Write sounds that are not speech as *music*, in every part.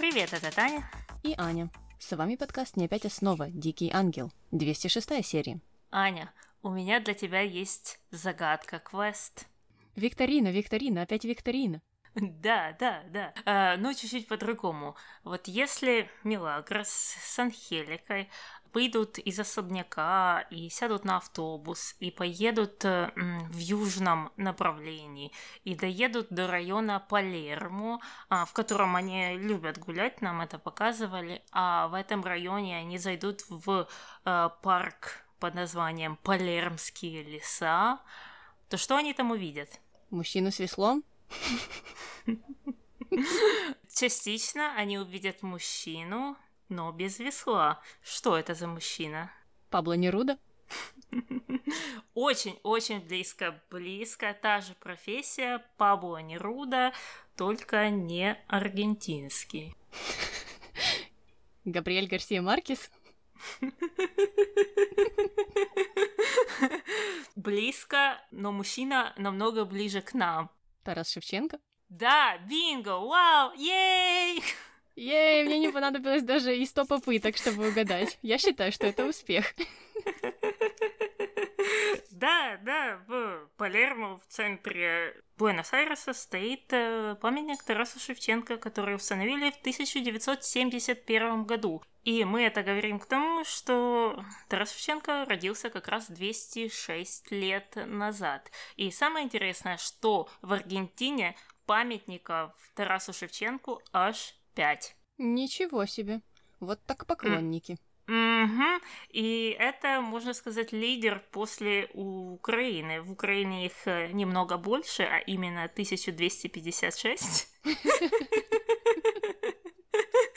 Привет, это Таня. И Аня. С вами подкаст «Не опять основа. Дикий ангел». 206 серия. Аня, у меня для тебя есть загадка, квест. Викторина, викторина, опять викторина. Да, да, да. А, но чуть-чуть по-другому. Вот если Милагрос с Анхеликой выйдут из особняка и сядут на автобус и поедут э, в южном направлении и доедут до района Палермо, а, в котором они любят гулять, нам это показывали, а в этом районе они зайдут в э, парк под названием Палермские леса, то что они там увидят? Мужчину с веслом? *laughs* Частично они увидят мужчину, но без весла. Что это за мужчина? Пабло Неруда? *laughs* Очень-очень близко, близко. Та же профессия Пабло Неруда, только не аргентинский. *laughs* Габриэль Гарсия Маркес? *laughs* Близко, но мужчина намного ближе к нам. Тарас Шевченко? Да, бинго, вау, ей! Ей, мне не понадобилось даже и сто попыток, чтобы угадать. Я считаю, что это успех. Да, да, в Палермо, в центре Буэнос-Айреса, стоит э, памятник Тарасу Шевченко, который установили в 1971 году. И мы это говорим к тому, что Тарас Шевченко родился как раз 206 лет назад. И самое интересное, что в Аргентине памятников Тарасу Шевченку аж 5. Ничего себе. Вот так поклонники. Угу. И это, можно сказать, лидер после Украины. В Украине их э, немного больше, а именно 1256. *laughs*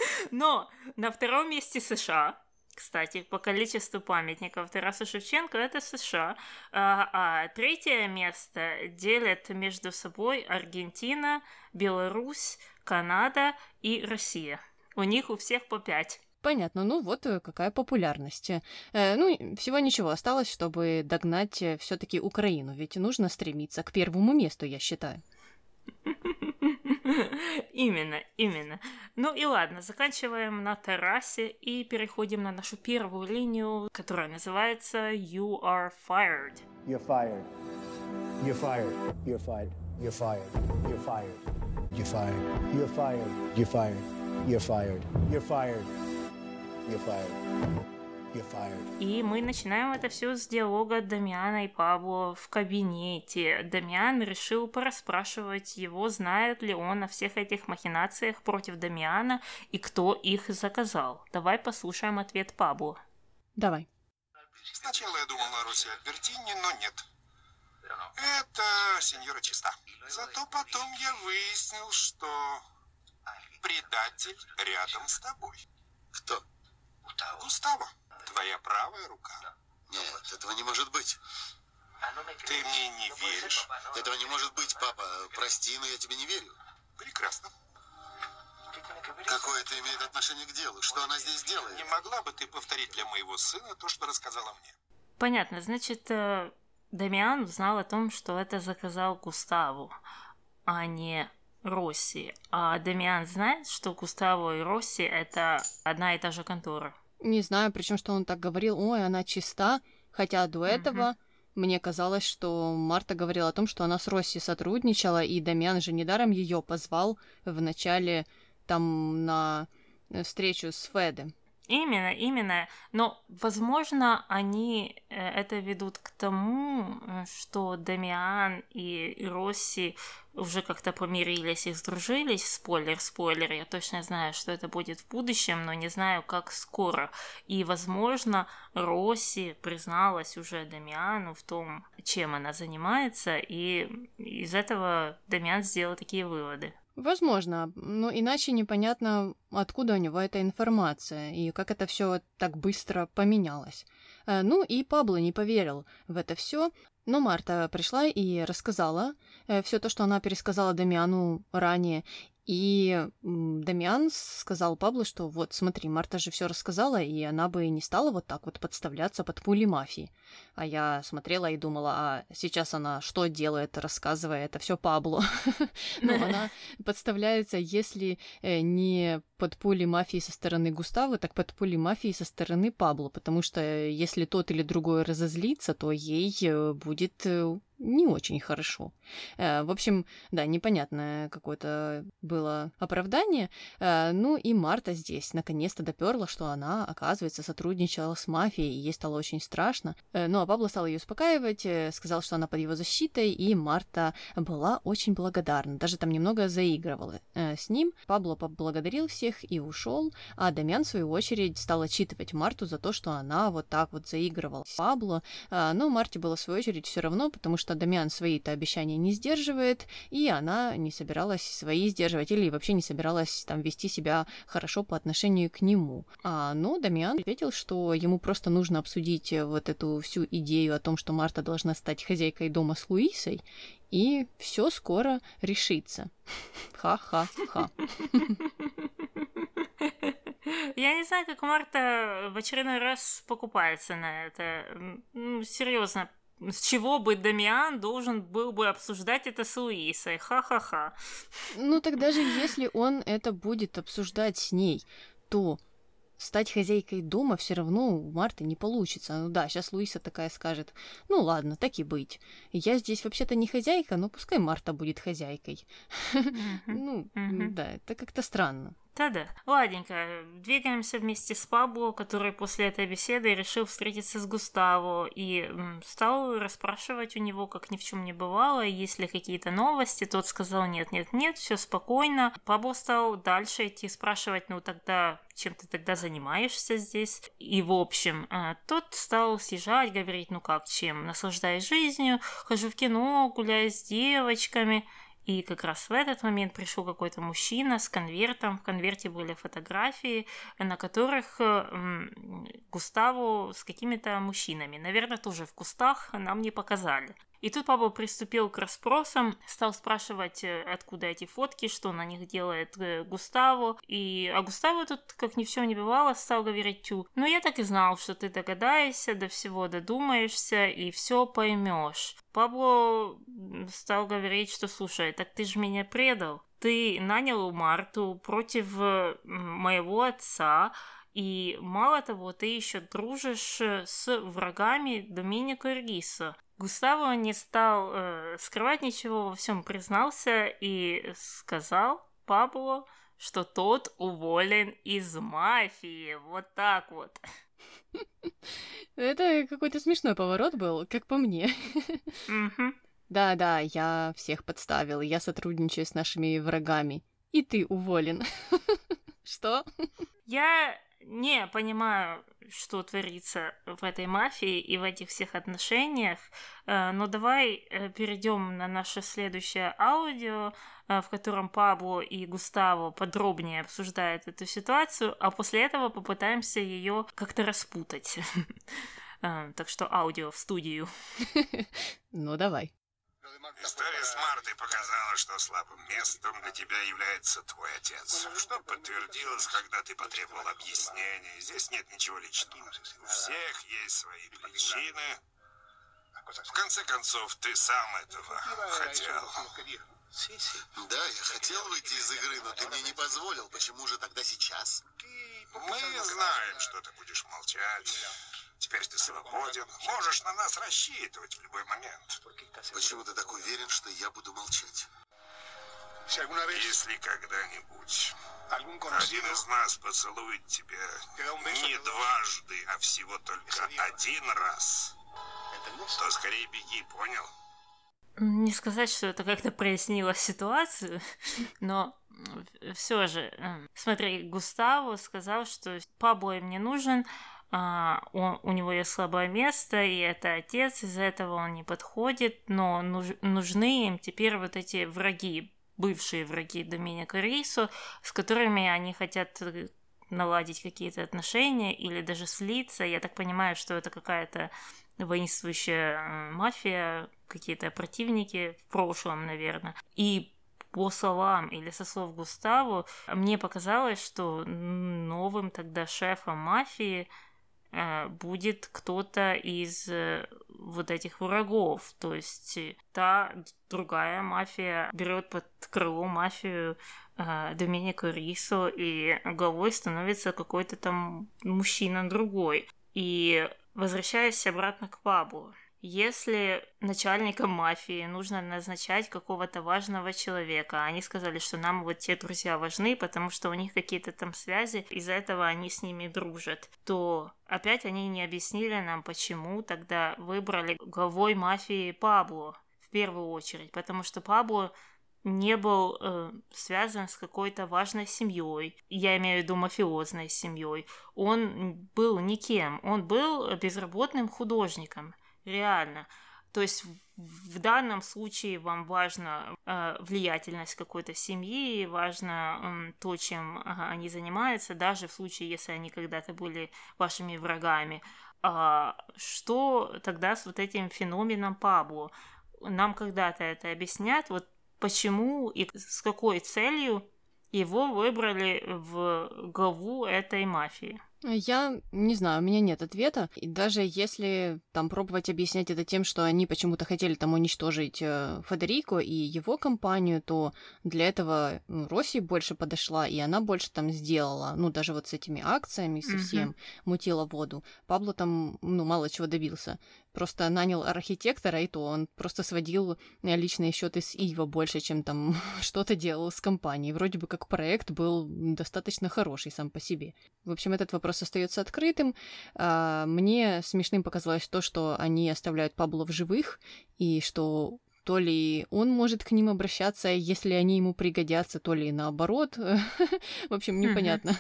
*laughs* Но на втором месте США, кстати, по количеству памятников Тарасу Шевченко это США. А, а третье место делят между собой Аргентина, Беларусь, Канада и Россия. У них у всех по пять. Понятно, ну вот э, какая популярность. Э, ну, всего ничего осталось, чтобы догнать э, все-таки Украину, ведь нужно стремиться к первому месту, я считаю. *laughs* Именно, именно. Ну и ладно, заканчиваем на террасе и переходим на нашу первую линию, которая называется You are fired. You're fired. You're fired. You're fired. You're fired. You're fired. You're fired. You're fired. You're fired. You're fired. You're fired. You're fired. You're fired. И мы начинаем это все с диалога Дамиана и Пабло в кабинете. Дамиан решил порасспрашивать его, знает ли он о всех этих махинациях против Дамиана и кто их заказал. Давай послушаем ответ Пабло. Давай. Сначала я думал о Руси Альбертине, но нет. Это сеньора чиста. Зато потом я выяснил, что предатель рядом с тобой. Кто? Густаво, твоя правая рука. Нет, этого не может быть. Ты мне не веришь? Этого не может быть, папа. Прости, но я тебе не верю. Прекрасно. Какое это имеет отношение к делу? Что она здесь делает? Не могла бы ты повторить для моего сына то, что рассказала мне? Понятно. Значит, э, Дамиан узнал о том, что это заказал Густаву, а не Росси. А Дамиан знает, что Густаво и Росси это одна и та же контора? Не знаю, причем что он так говорил, ой, она чиста, хотя до этого угу. мне казалось, что Марта говорила о том, что она с Росси сотрудничала, и Дамиан же недаром ее позвал в начале там на встречу с Федом. Именно, именно. Но, возможно, они э, это ведут к тому, э, что Дамиан и Росси уже как-то помирились и сдружились. Спойлер, спойлер, я точно знаю, что это будет в будущем, но не знаю, как скоро. И, возможно, Росси призналась уже Дамиану в том, чем она занимается, и из этого Дамиан сделал такие выводы. Возможно, но иначе непонятно, откуда у него эта информация и как это все так быстро поменялось. Э, ну и Пабло не поверил в это все, но Марта пришла и рассказала э, все то, что она пересказала Дамиану ранее. И Дамиан сказал Пабло, что вот смотри, Марта же все рассказала, и она бы не стала вот так вот подставляться под пули мафии. А я смотрела и думала, а сейчас она что делает, рассказывая это все Пабло. *laughs* Ну, она подставляется, если э, не под пули мафии со стороны Густавы, так под пули мафии со стороны Пабло, потому что э, если тот или другой разозлится, то ей э, будет не очень хорошо. Э, в общем, да, непонятное какое-то было оправдание. Э, ну и Марта здесь наконец-то доперла, что она, оказывается, сотрудничала с мафией, и ей стало очень страшно. Э, ну а Пабло стал ее успокаивать, сказал, что она под его защитой, и Марта была очень благодарна, даже там немного заигрывала с ним. Пабло поблагодарил всех и ушел, а Дамян, в свою очередь, стал отчитывать Марту за то, что она вот так вот заигрывала с Пабло. Но Марте было, в свою очередь, все равно, потому что Дамиан свои-то обещания не сдерживает, и она не собиралась свои сдерживать, или вообще не собиралась там вести себя хорошо по отношению к нему. А, но Дамиан ответил, что ему просто нужно обсудить вот эту всю идею о том, что Марта должна стать хозяйкой дома с Луисой, и все скоро решится. *laughs* Ха-ха-ха. Я не знаю, как Марта в очередной раз покупается на это. Ну, серьезно, с чего бы Дамиан должен был бы обсуждать это с Луисой? Ха-ха-ха. Ну так даже если он это будет обсуждать с ней, то стать хозяйкой дома все равно у Марты не получится. Ну да, сейчас Луиса такая скажет, ну ладно, так и быть. Я здесь вообще-то не хозяйка, но пускай Марта будет хозяйкой. *laughs* Ну, да, это как-то странно. Да-да. Ладненько, двигаемся вместе с Пабло, который после этой беседы решил встретиться с Густаво и стал расспрашивать у него, как ни в чем не бывало, есть ли какие-то новости. Тот сказал нет, нет, нет, все спокойно. Пабло стал дальше идти спрашивать, ну тогда чем ты тогда занимаешься здесь? И в общем, э, тот стал съезжать, говорить, ну как, чем? Наслаждаюсь жизнью, хожу в кино, гуляю с девочками. И как раз в этот момент пришел какой-то мужчина с конвертом. В конверте были фотографии, на которых э, Густаву с какими-то мужчинами. Наверное, тоже в кустах нам не показали. И тут папа приступил к расспросам, стал спрашивать, э, откуда эти фотки, что на них делает э, Густаво. И, а Густаво тут, как ни в чем не бывало, стал говорить Тю, ну я так и знал, что ты догадаешься, до всего додумаешься и все поймешь. Пабло стал говорить, что слушай, так ты же меня предал. Ты нанял Марту против э, моего отца, и мало того, ты еще дружишь с врагами Доминика Риса. Густаво не стал э, скрывать ничего, во всем признался и сказал Пабло, что тот уволен из мафии. Вот так вот. *laughs* Это какой-то смешной поворот был, как по мне. *laughs* Да-да, я всех подставил, я сотрудничаю с нашими врагами. И ты уволен. *laughs* Что? Я не понимаю, что творится в этой мафии и в этих всех отношениях, э, но давай э, перейдем на наше следующее аудио, э, в котором Пабло и Густаво подробнее обсуждают эту ситуацию, а после этого попытаемся ее как-то распутать. *laughs* Так что аудио в студию. *laughs* Ну давай. История с Мартой показала, что слабым местом для тебя является твой отец. Что подтвердилось, когда ты потребовал объяснений. Здесь нет ничего личного. У всех есть свои причины. В конце концов, ты сам этого хотел. Да, я хотел выйти из игры, но ты мне не позволил. Почему же тогда сейчас? Мы знаем, что ты будешь молчать. Теперь ты свободен. Можешь на нас рассчитывать в любой момент. Почему ты так уверен, что я буду молчать? Если когда-нибудь один из нас поцелует тебя не дважды, а всего только один раз, то скорее беги, понял? Не сказать, что это как-то прояснило ситуацию, *laughs* но все же, смотри, Густаво сказал, что Пабло им не нужен, а, он, у него есть слабое место, и это отец, из-за этого он не подходит, но нуж, нужны им теперь вот эти враги, бывшие враги Доминика Рису, с которыми они хотят э, наладить какие-то отношения или даже слиться. Я так понимаю, что это какая-то воинствующая мафия, какие-то противники в прошлом, наверное. И по словам или со слов Густаву, мне показалось, что новым тогда шефом мафии э, будет кто-то из э, вот этих врагов. То есть та другая мафия берет под крыло мафию э, Доминика Рисо, и главой становится какой-то там мужчина другой. И возвращаясь обратно к Паблу, если начальникам мафии нужно назначать какого-то важного человека, они сказали, что нам вот те друзья важны, потому что у них какие-то там связи, из-за этого они с ними дружат, то опять они не объяснили нам, почему тогда выбрали главой мафии Пабло в первую очередь, потому что Пабло не был э, связан с какой-то важной семьей, я имею в виду мафиозной семьей, он был никем, он был безработным художником реально. То есть в данном случае вам важна э, влиятельность какой-то семьи, важно э, то, чем э, они занимаются, даже в случае, если они когда-то были вашими врагами. А что тогда с вот этим феноменом Пабло? Нам когда-то это объяснят, вот почему и с какой целью его выбрали в главу этой мафии. Я не знаю, у меня нет ответа. И даже если там пробовать объяснять это тем, что они почему-то хотели там уничтожить э, Федерико и его компанию, то для этого ну, Росси больше подошла, и она больше там сделала. Ну, даже вот с этими акциями совсем mm-hmm. мутила воду. Пабло там, ну, мало чего добился просто нанял архитектора, и то он просто сводил э, личные счеты с Ива больше, чем там *laughs* что-то делал с компанией. Вроде бы как проект был достаточно хороший сам по себе. В общем, этот вопрос остается открытым. А, мне смешным показалось то, что они оставляют Пабло в живых, и что то ли он может к ним обращаться, если они ему пригодятся, то ли наоборот. *laughs* В общем, непонятно,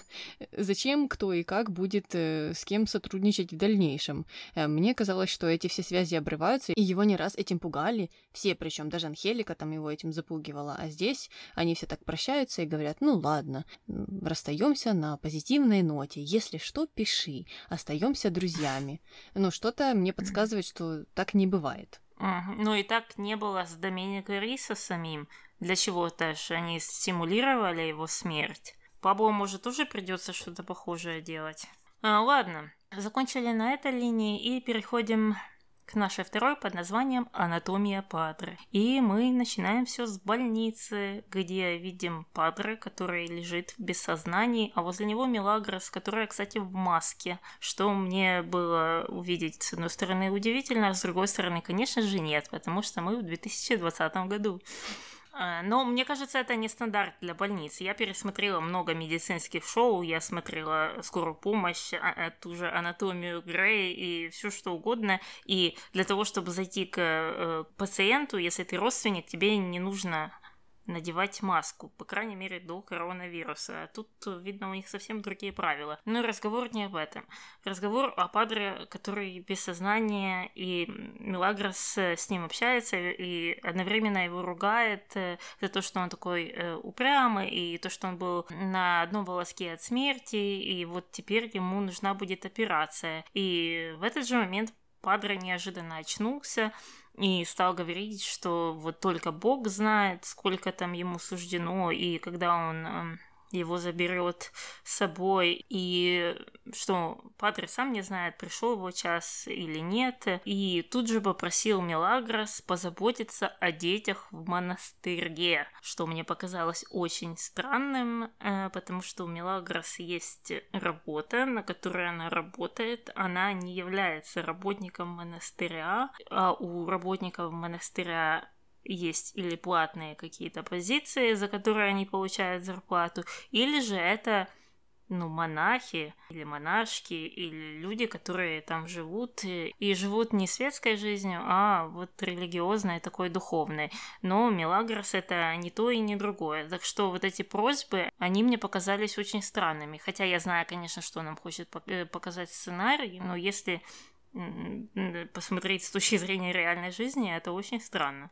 зачем, кто и как будет э, с кем сотрудничать в дальнейшем. Э, мне казалось, что эти все связи обрываются, и его не раз этим пугали. Все, причем даже Анхелика там его этим запугивала. А здесь они все так прощаются и говорят, ну ладно, расстаемся на позитивной ноте. Если что, пиши. Остаемся друзьями. Но что-то мне подсказывает, что так не бывает. Ну и так не было с Доминико Риса самим. Для чего-то же они стимулировали его смерть. Пабло, может, уже придется что-то похожее делать. А, ладно, закончили на этой линии и переходим к нашей второй под названием «Анатомия Падры». И мы начинаем все с больницы, где видим Падры, который лежит без сознания, а возле него Мелагрос, которая, кстати, в маске, что мне было увидеть, с одной стороны, удивительно, а с другой стороны, конечно же, нет, потому что мы в 2020 году. А, но мне кажется, это не стандарт для больниц. Я пересмотрела много медицинских шоу, я смотрела скорую помощь, а, а, ту же анатомию Грей и все что угодно. И для того, чтобы зайти к э, пациенту, если ты родственник, тебе не нужно надевать маску, по крайней мере, до коронавируса. А тут, видно, у них совсем другие правила. Но разговор не об этом. Разговор о Падре, который без сознания, и Мелагрос э, с ним общается, и одновременно его ругает э, за то, что он такой э, упрямый, и то, что он был на одном волоске от смерти, и вот теперь ему нужна будет операция. И в этот же момент Падре неожиданно очнулся, и стал говорить, что вот только Бог знает, сколько там ему суждено, и когда он эм, его заберет с собой, и что Падре сам не знает, пришел его час или нет, и тут же попросил Мелагрос позаботиться о детях в монастыре, что мне показалось очень странным, э, потому что у Мелагрос есть работа, на которой она работает, она не является работником монастыря, а у работников монастыря есть или платные какие-то позиции, за которые они получают зарплату, или же это ну, монахи или монашки, или люди, которые там живут и живут не светской жизнью, а вот религиозной, такой духовной. Но Мелагрос это не то и не другое. Так что вот эти просьбы, они мне показались очень странными. Хотя я знаю, конечно, что нам хочет э, показать сценарий, но если посмотреть с точки зрения реальной жизни, это очень странно.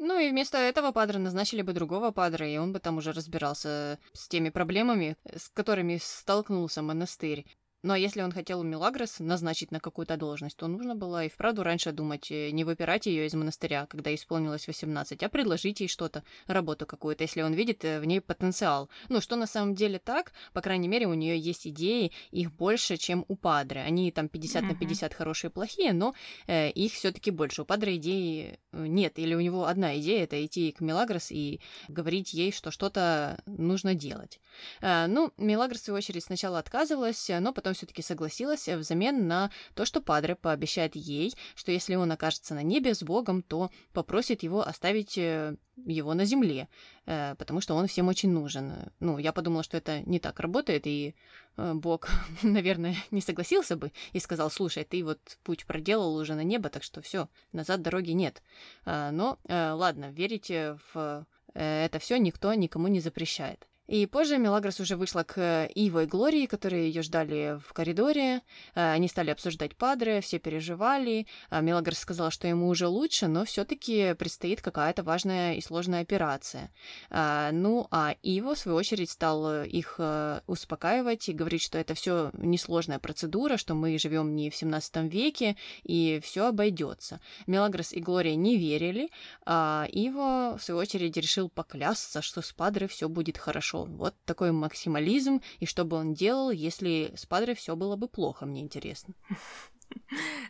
Ну и вместо этого падра назначили бы другого падра, и он бы там уже разбирался с теми проблемами, с которыми столкнулся монастырь. Ну а если он хотел Мелагрос назначить на какую-то должность, то нужно было и вправду раньше думать, э, не выпирать ее из монастыря, когда исполнилось 18, а предложить ей что-то, работу какую-то, если он видит э, в ней потенциал. Ну, что на самом деле так, по крайней мере, у нее есть идеи, их больше, чем у Падре. Они там 50 mm-hmm. на 50 хорошие и плохие, но э, их все-таки больше. У Падре идеи э, нет, или у него одна идея это идти к Мелагрос и говорить ей, что что-то нужно делать. Э, ну, Мелагрос, в свою очередь, сначала отказывалась, но потом потом все-таки согласилась взамен на то, что Падре пообещает ей, что если он окажется на небе с Богом, то попросит его оставить э, его на земле, э, потому что он всем очень нужен. Ну, я подумала, что это не так работает, и э, Бог, *laughs* наверное, не согласился бы и сказал, слушай, ты вот путь проделал уже на небо, так что все, назад дороги нет. Но ладно, верите в это все никто никому не запрещает. И позже Мелагрос уже вышла к Иво и Глории, которые ее ждали в коридоре. Э, они стали обсуждать Падре, все переживали. Э, Мелагрос сказала, что ему уже лучше, но все-таки предстоит какая-то важная и сложная операция. Э, ну, а Иво, в свою очередь, стал их успокаивать и говорить, что это все несложная процедура, что мы живем не в 17 веке, и все обойдется. Мелагрос и Глория не верили, а Иво, в свою очередь, решил поклясться, что с Падре все будет хорошо пошел. Вот такой максимализм, и что бы он делал, если с Падре все было бы плохо, мне интересно. *laughs*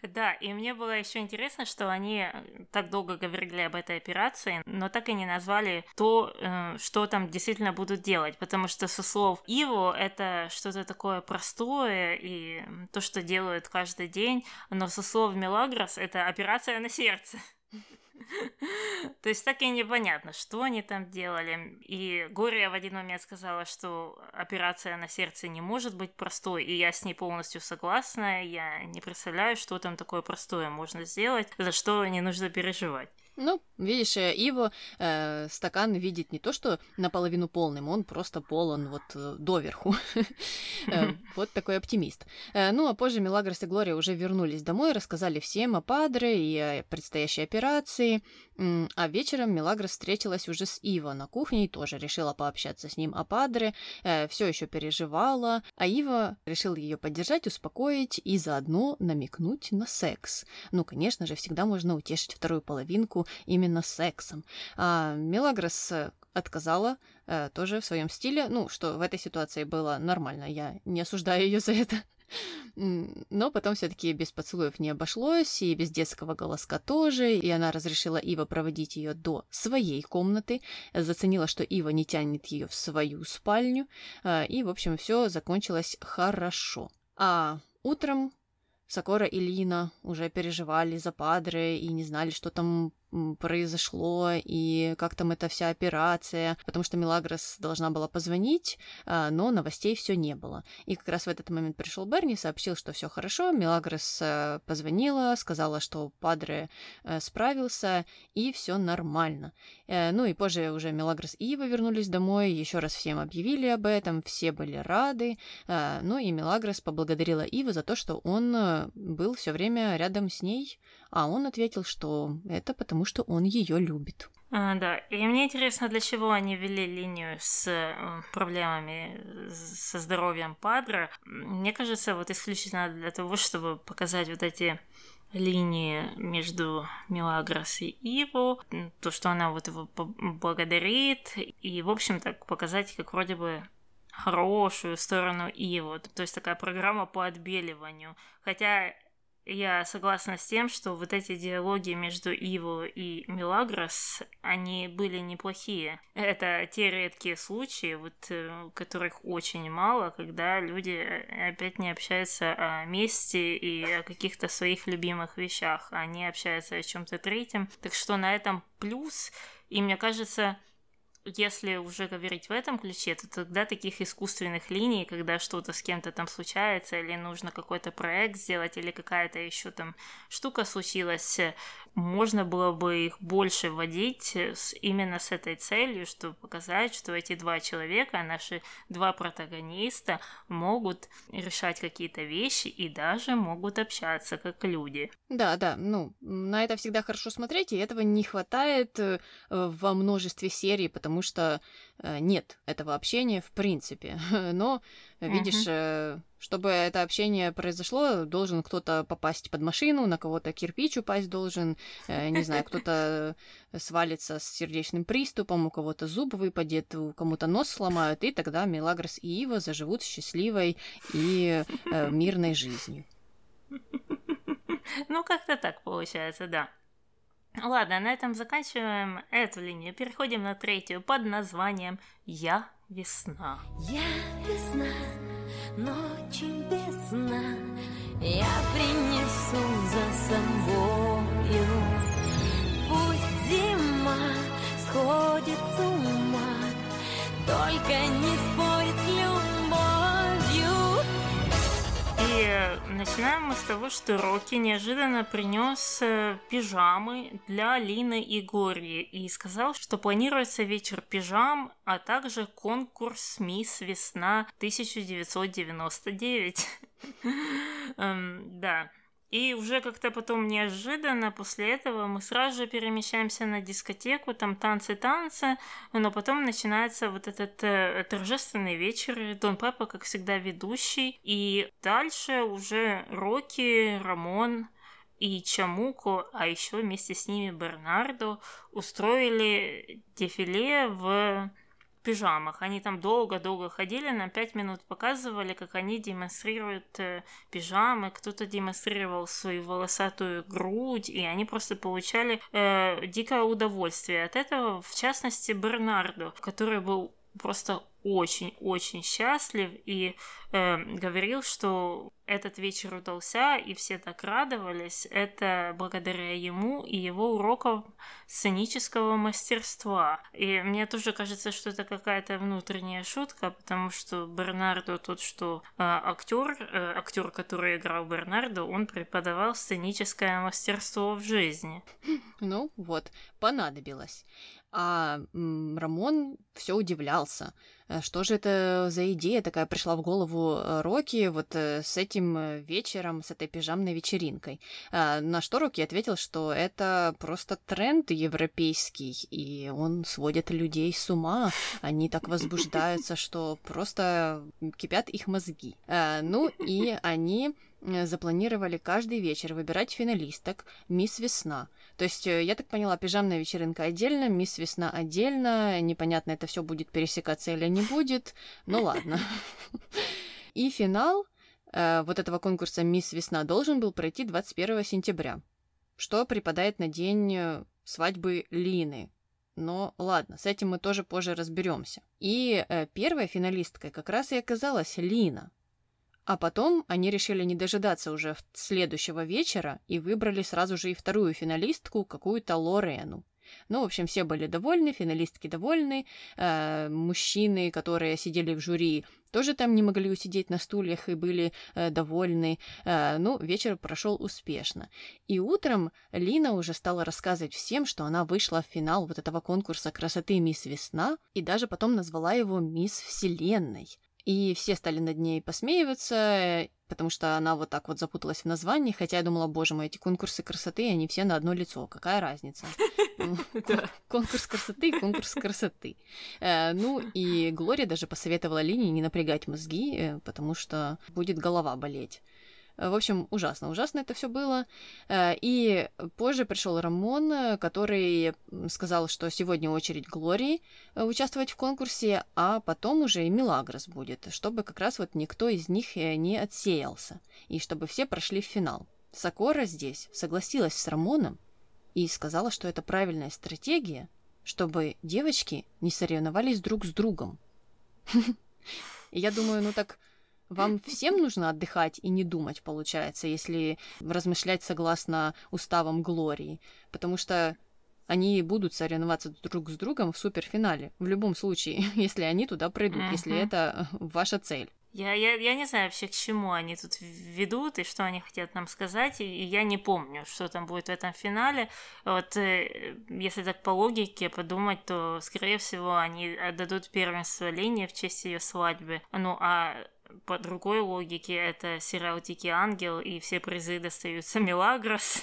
Да, и мне было еще интересно, что они так долго говорили об этой операции, но так и не назвали то, э, что там действительно будут делать, потому что со слов Иво это что-то такое простое и то, что делают каждый день, но со слов Мелагрос это операция на сердце. *laughs* То есть так и непонятно, что они там делали. И Гория в один момент сказала, что операция на сердце не может быть простой, и я с ней полностью согласна. Я не представляю, что там такое простое можно сделать, за что не нужно переживать. Ну, видишь, э, Иво э, стакан видит не то, что наполовину полным, он просто полон вот э, доверху. *laughs* Э, *laughs* вот такой оптимист. Ну, а позже Мелагрос и Глория уже вернулись домой, рассказали всем о Падре и о предстоящей операции. А вечером Мелагрос встретилась уже с Иво на кухне и тоже решила пообщаться с ним о Падре. Все еще переживала, а Ива решил ее поддержать, успокоить и заодно намекнуть на секс. Ну, конечно же, всегда можно утешить вторую половинку именно сексом. А Мелагрос э, отказала э, тоже в своем стиле, ну, что в этой ситуации было нормально, я не осуждаю ее за это. *laughs* Но потом все-таки без поцелуев не обошлось, и без детского голоска тоже, и она разрешила Ива проводить ее до своей комнаты, заценила, что Ива не тянет ее в свою спальню, э, и, в общем, все закончилось хорошо. А утром Сокора и Лина уже переживали за Падре и не знали, что там произошло и как там эта вся операция, потому что Мелагрос должна была позвонить, а, но новостей все не было. И как раз в этот момент пришел Берни, сообщил, что все хорошо, Мелагрос э, позвонила, сказала, что Падре э, справился и все нормально. Э, ну и позже уже Мелагрос и Ива вернулись домой, еще раз всем объявили об этом, все были рады. Ну и Мелагрос поблагодарила Ива за то, что он был все время рядом с ней, а он ответил, что это потому, что он ее любит. А, да, и мне интересно, для чего они ввели линию с э, проблемами со здоровьем Падра. Мне кажется, вот исключительно для того, чтобы показать вот эти линии между Мелагрос и Иво, то, что она вот его благодарит, и, в общем, так показать, как вроде бы хорошую сторону Иво. То есть такая программа по отбеливанию. Хотя я согласна с тем, что вот эти диалоги между Иво и Милагрос, они были неплохие. Это те редкие случаи, вот э, которых очень мало, когда люди э, опять не общаются о месте и о каких-то своих любимых вещах, они общаются о чем-то третьем. Так что на этом плюс, и мне кажется, если уже говорить в этом ключе, то тогда таких искусственных линий, когда что-то с кем-то там случается, или нужно какой-то проект сделать, или какая-то еще там штука случилась, можно было бы их больше вводить с, именно с этой целью, чтобы показать, что эти два человека, наши два протагониста, могут решать какие-то вещи и даже могут общаться как люди. Да, да, ну, на это всегда хорошо смотреть, и этого не хватает э, во множестве серий, потому потому что э, нет этого общения в принципе. *laughs* Но, видишь, uh-huh. чтобы это общение произошло, должен кто-то попасть под машину, на кого-то кирпич упасть должен, не знаю, кто-то *laughs* свалится с сердечным приступом, у кого-то зуб выпадет, у кому-то нос сломают, и тогда Мелагрос и Ива заживут счастливой и мирной *laughs* жизнью. Ну, как-то так получается, да. Ладно, на этом заканчиваем эту линию. Переходим на третью под названием «Я весна». Я весна, ночью весна, я принесу за собою. Пусть зима сходит с ума, только не спорит начинаем мы с того, что Рокки неожиданно принес э, пижамы для Лины и Глории и сказал, что планируется вечер пижам, а также конкурс «Мисс Весна 1999». *laughs* Эм, да. И уже как-то потом неожиданно после этого мы сразу же перемещаемся на дискотеку, там танцы-танцы, но потом начинается вот этот э, торжественный вечер, Дон Пеппа, как всегда, ведущий, и дальше уже Рокки, Рамон, и Чамуко, а еще вместе с ними Бернардо устроили дефиле в пижамах. Они там долго-долго ходили, на пять минут показывали, как они демонстрируют э, пижамы, кто-то демонстрировал свою волосатую грудь, и они просто получали э, дикое удовольствие от этого, в частности, Бернардо, который был просто очень-очень счастлив и э, говорил, что этот вечер удался, и все так радовались. Это благодаря ему и его урокам сценического мастерства. И мне тоже кажется, что это какая-то внутренняя шутка, потому что Бернардо тот, что э, актер, э, актер, который играл Бернардо, он преподавал сценическое мастерство в жизни. *laughs* Ну вот, понадобилось. А Рамон все удивлялся. Э, что же это за идея такая пришла в голову э, Рокки вот э, с этим вечером, с этой пижамной вечеринкой? А, на что Рокки ответил, что это просто тренд европейский, и он сводит людей с ума. Они так возбуждаются, что просто кипят их мозги. А, ну и они запланировали каждый вечер выбирать финалисток «Мисс Весна». То есть, э, я так поняла, пижамная вечеринка отдельно, мисс Весна отдельно, непонятно, это все будет пересекаться или не будет, ну ладно. И финал э, вот этого конкурса «Мисс Весна» должен был пройти 21 сентября, что припадает на день э, свадьбы Лины. Но ладно, с этим мы тоже позже разберемся. И первой финалисткой как раз и оказалась Лина. А потом они решили не дожидаться уже следующего вечера и выбрали сразу же и вторую финалистку, какую-то Лорену. Ну, в общем, все были довольны, финалистки довольны, э, мужчины, которые сидели в жюри, тоже там не могли усидеть на стульях и были э, довольны. Э, ну, вечер прошел успешно. И утром Лина уже стала рассказывать всем, что она вышла в финал вот этого конкурса красоты Мисс Весна и даже потом назвала его Мисс Вселенной. И все стали над ней посмеиваться, потому что она вот так вот запуталась в названии, хотя я думала, боже мой, эти конкурсы красоты, они все на одно лицо, какая разница? *laughs* *laughs* Конкурс красоты конкурс красоты. Э, ну и Глория даже посоветовала Лине не напрягать мозги, э, потому что будет голова болеть. В общем, ужасно, ужасно это все было. Э, и позже пришел Рамон, который сказал, что сегодня очередь Глории э, участвовать в конкурсе, а потом уже и Милагрос будет, чтобы как раз вот никто из них э, не отсеялся, и чтобы все прошли в финал. Сокора здесь согласилась с Рамоном и сказала, что это правильная стратегия, чтобы девочки не соревновались друг с другом. *laughs* Я думаю, ну так вам всем нужно отдыхать и не думать, получается, если размышлять согласно уставам Глории. Потому что они будут соревноваться друг с другом в суперфинале. В любом случае, *laughs* если они туда придут, uh-huh. если это ваша цель. Я, я, я не знаю вообще, к чему они тут ведут и что они хотят нам сказать, и я не помню, что там будет в этом финале. Вот э, если так по логике подумать, то, скорее всего, они отдадут первенство Лене в честь ее свадьбы. Ну, а по другой логике это сериал «Дикий ангел», и все призы достаются Мелагрос.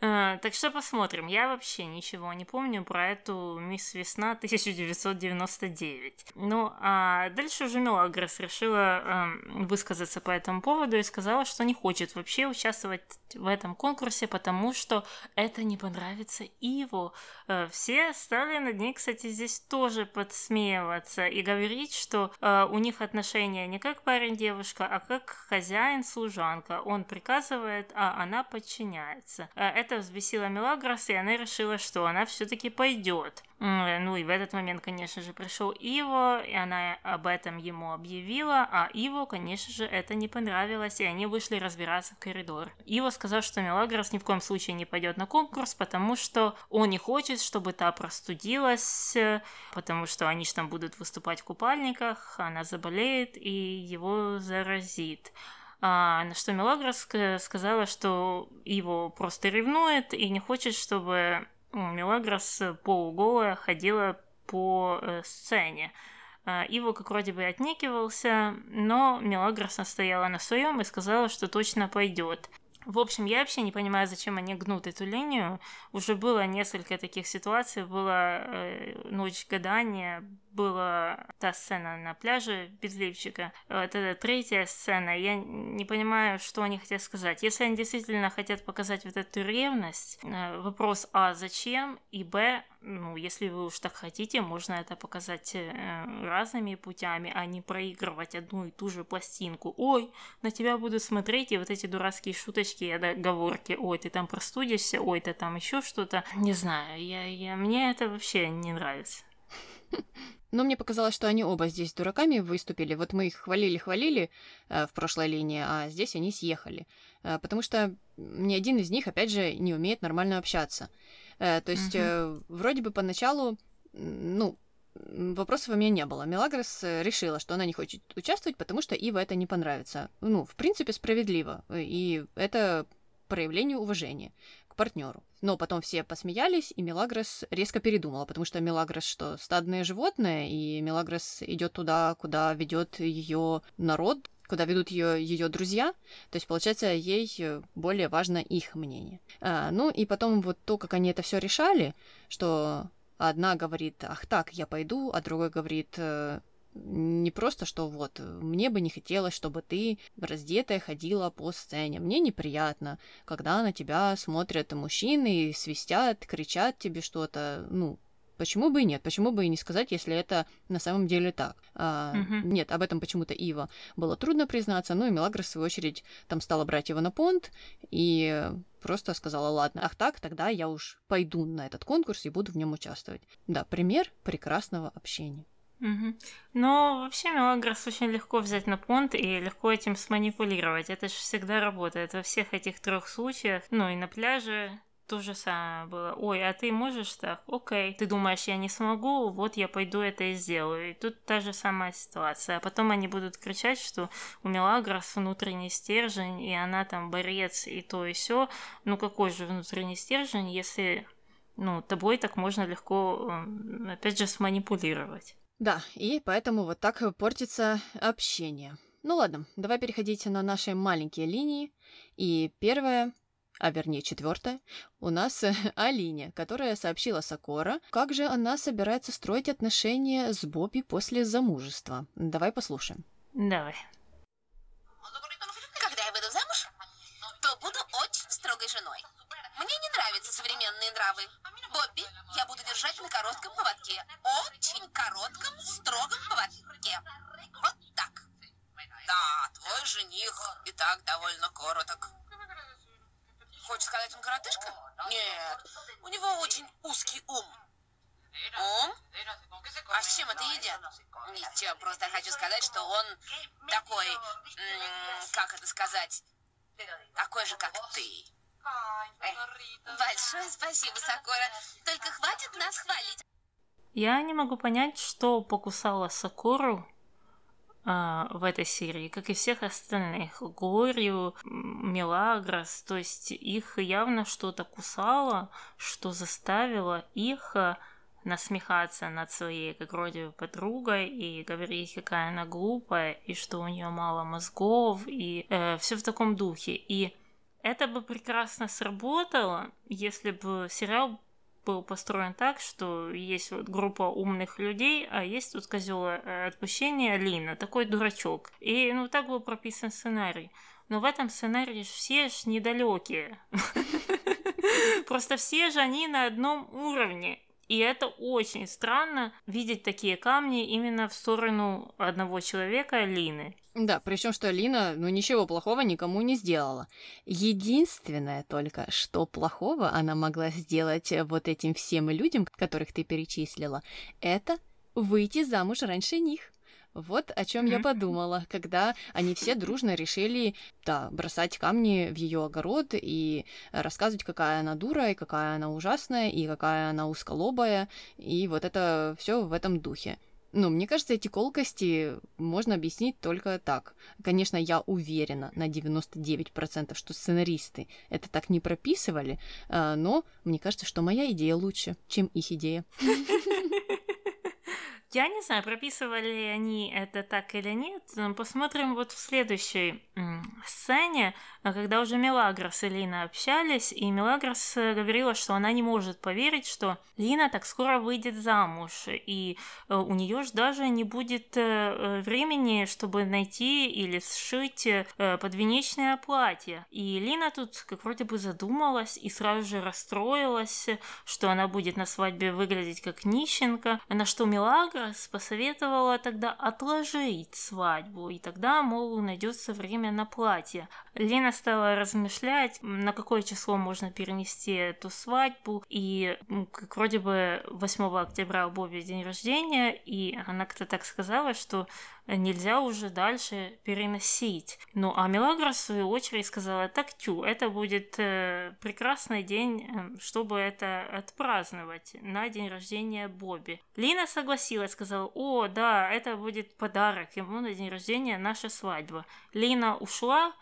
А, так что посмотрим. Я вообще ничего не помню про эту Мисс Весна 1999. Ну, а дальше уже Мелагрос решила э, высказаться по этому поводу и сказала, что не хочет вообще участвовать в этом конкурсе, потому что это не понравится Иву. Э, все стали над ней, кстати, здесь тоже подсмеиваться и говорить, что э, у них отношения не как парень-девушка, а как хозяин-служанка. Он приказывает, а она подчиняется. Э, это взбесило Мелагрос, и она решила, что она все-таки пойдет. Ну и в этот момент, конечно же, пришел Иво, и она об этом ему объявила, а Иво, конечно же, это не понравилось, и они вышли разбираться в коридор. Иво сказал, что Мелагрос ни в коем случае не пойдет на конкурс, потому что он не хочет, чтобы та простудилась, потому что они же там будут выступать в купальниках, она заболеет и его заразит. А, на что Мелагрос сказала, что его просто ревнует и не хочет, чтобы Мелагрос полуголая ходила по э, сцене. А, Иво как вроде бы отнекивался, но Мелагрос настояла на своем и сказала, что точно пойдет. В общем, я вообще не понимаю, зачем они гнут эту линию. Уже было несколько таких ситуаций. Была э, ночь гадания, была та сцена на пляже без лифчика. Вот это третья сцена. Я не понимаю, что они хотят сказать. Если они действительно хотят показать вот эту ревность, э, вопрос А, зачем? И Б, ну, если вы уж так хотите, можно это показать э, разными путями, а не проигрывать одну и ту же пластинку. Ой, на тебя буду смотреть, и вот эти дурацкие шуточки и договорки. Ой, ты там простудишься, ой, ты там еще что-то. Не знаю, я, я, мне это вообще не нравится. Но мне показалось, что они оба здесь дураками выступили. Вот мы их хвалили-хвалили э, в прошлой линии, а здесь они съехали. Э, потому что ни один из них, опять же, не умеет нормально общаться. Э, то есть, угу. э, вроде бы поначалу, ну, вопросов у меня не было. Мелагрос э, решила, что она не хочет участвовать, потому что Ива это не понравится. Ну, в принципе, справедливо. И это проявление уважения партнеру. Но потом все посмеялись, и Мелагрос резко передумала, потому что Мелагрос что, стадное животное, и Мелагрос идет туда, куда ведет ее народ, куда ведут ее ее друзья. То есть, получается, ей более важно их мнение. А, ну и потом вот то, как они это все решали, что одна говорит, ах так, я пойду, а другой говорит, «Э, не просто, что вот, мне бы не хотелось, чтобы ты раздетая ходила по сцене. Мне неприятно, когда на тебя смотрят мужчины и свистят, кричат тебе что-то. Ну, Почему бы и нет? Почему бы и не сказать, если это на самом деле так? А, угу. Нет, об этом почему-то Ива было трудно признаться, ну и Мелагра, в свою очередь, там стала брать его на понт и просто сказала, ладно, ах так, тогда я уж пойду на этот конкурс и буду в нем участвовать. Да, пример прекрасного общения. Угу. Но вообще Мелагрос очень легко взять на понт и легко этим сманипулировать. Это же всегда работает во всех этих трех случаях. Ну и на пляже то же самое было. Ой, а ты можешь так? Окей. Ты думаешь, я не смогу? Вот я пойду это и сделаю. И тут та же самая ситуация. А потом они будут кричать, что у Мелагрос внутренний стержень, и она там борец, и то, и все. Ну какой же внутренний стержень, если ну, тобой так можно легко, опять же, сманипулировать. Да, и поэтому вот так портится общение. Ну ладно, давай переходить на наши маленькие линии. И первая, а вернее четвертая, у нас *laughs* Алине, которая сообщила Сокора, как же она собирается строить отношения с Бобби после замужества. Давай послушаем. Давай. Когда я выйду замуж, то буду очень строгой женой. Мне не нравятся современные нравы. Бобби, я буду держать на коротком поводке. Очень коротком, строгом поводке. Вот так. Да, твой жених и так довольно короток. Хочешь сказать, он коротышка? Нет, у него очень узкий ум. Ум? А с чем это едят? Ничего, просто хочу сказать, что он такой, как это сказать, такой же, как ты. Большое спасибо, Сакура. Только хватит нас хвалить. Я не могу понять, что покусала Сакуру в этой серии, как и всех остальных. Глорию, Мелагрос, то есть их явно что-то кусало, что заставило их а, насмехаться над своей, как вроде подругой, и говорить, какая она глупая, и что у нее мало мозгов, и э, все в таком духе. И это бы прекрасно сработало, если бы сериал был построен так, что есть вот группа умных людей, а есть тут козел э, отпущения Лина, такой дурачок. И ну так был прописан сценарий. Но в этом сценарии все ж недалекие. *laughs* Просто все же они на одном уровне. И это очень странно видеть такие камни именно в сторону одного человека, Лины. Да, причем что Лина, ну ничего плохого никому не сделала. Единственное только, что плохого она могла сделать вот этим всем людям, которых ты перечислила, это выйти замуж раньше них. Вот о чем я подумала, когда они все дружно решили, да, бросать камни в ее огород и рассказывать, какая она дура, и какая она ужасная, и какая она узколобая, и вот это все в этом духе. Ну, мне кажется, эти колкости можно объяснить только так. Конечно, я уверена на 99%, что сценаристы это так не прописывали, а, но мне кажется, что моя идея лучше, чем их идея. *laughs* Я не знаю, прописывали они это так или нет. Посмотрим вот в следующей сцене, а когда уже Мелагрос и Лина общались, и Мелагрос э, говорила, что она не может поверить, что Лина так скоро выйдет замуж, и э, у нее же даже не будет э, времени, чтобы найти или сшить подвенечное платье. И Лина тут как вроде бы задумалась и сразу же расстроилась, что она будет на свадьбе выглядеть как нищенка, на что Мелагрос посоветовала тогда отложить свадьбу, и тогда, мол, найдется время на платье. Лина стала размышлять, на какое число можно перенести эту свадьбу, и как вроде бы 8 октября у Бобби день рождения, и она как-то так сказала, что нельзя уже дальше переносить. Ну, а Мелагра, в свою очередь, сказала, так, тю, это будет э, прекрасный день, э, чтобы это отпраздновать на день рождения Бобби. Лина согласилась, сказала, о, да, это будет подарок ему на день рождения, наша свадьба. Лина ушла,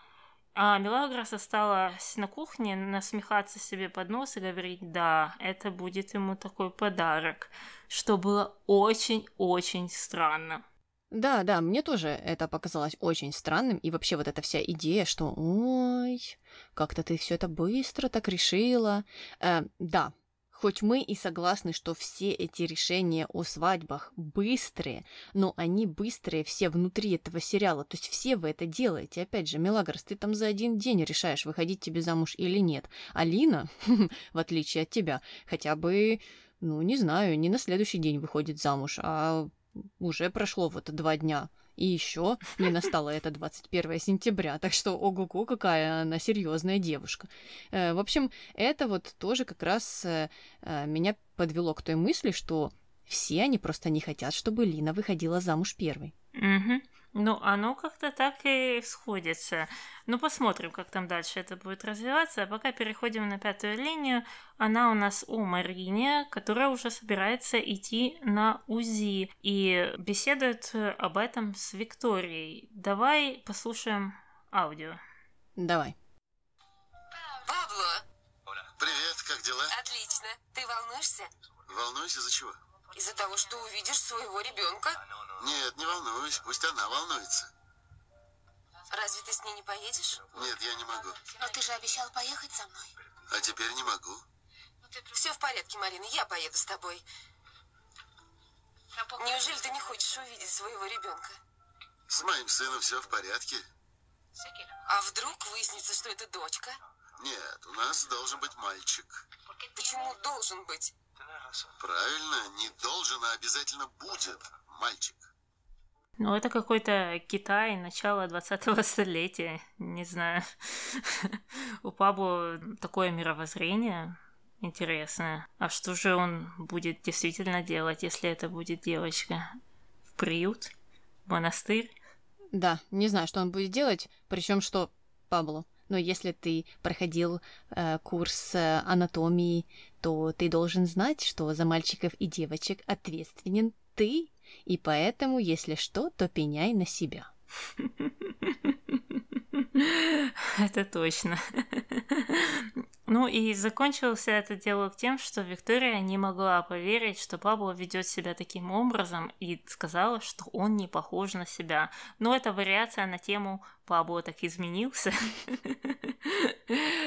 а Мелагрос осталась на кухне насмехаться себе под нос и говорить, да, это будет ему такой подарок, что было очень-очень странно. Да, да, мне тоже это показалось очень странным, и вообще вот эта вся идея, что «Ой, как-то ты все это быстро так решила». Э, да, Хоть мы и согласны, что все эти решения о свадьбах быстрые, но они быстрые все внутри этого сериала. То есть все вы это делаете. Опять же, Мелагрос, ты там за один день решаешь, выходить тебе замуж или нет. Алина, *laughs* в отличие от тебя, хотя бы, ну, не знаю, не на следующий день выходит замуж, а уже прошло вот два дня. И еще не настало это 21 сентября, так что ого-го, какая она серьезная девушка. Э, в общем, это вот тоже как раз э, э, меня подвело к той мысли, что все они просто не хотят, чтобы Лина выходила замуж первой. Угу. Ну, оно как-то так и сходится. Ну, посмотрим, как там дальше это будет развиваться. А пока переходим на пятую линию. Она у нас у Марине, которая уже собирается идти на УЗИ и беседует об этом с Викторией. Давай послушаем аудио. Давай. Пабло! Привет, как дела? Отлично. Ты волнуешься? Волнуюсь из-за чего? Из-за того, что увидишь своего ребенка? Нет, не волнуюсь, пусть она волнуется. Разве ты с ней не поедешь? Нет, я не могу. Но ты же обещал поехать со мной. А теперь не могу. Все в порядке, Марина, я поеду с тобой. Неужели ты не хочешь увидеть своего ребенка? С моим сыном все в порядке. А вдруг выяснится, что это дочка? Нет, у нас должен быть мальчик. Почему должен быть? Правильно, не должен, а обязательно будет мальчик. Ну, это какой-то Китай, начало 20-го столетия, не знаю. *laughs* У Пабло такое мировоззрение интересное. А что же он будет действительно делать, если это будет девочка? В приют? В монастырь? Да, не знаю, что он будет делать, причем что Пабло. Но если ты проходил э, курс э, анатомии, то ты должен знать, что за мальчиков и девочек ответственен ты, и поэтому, если что, то пеняй на себя. *laughs* Это точно. *laughs* Ну и закончился это диалог тем, что Виктория не могла поверить, что Пабло ведет себя таким образом и сказала, что он не похож на себя. Но это вариация на тему Пабло так изменился. *laughs*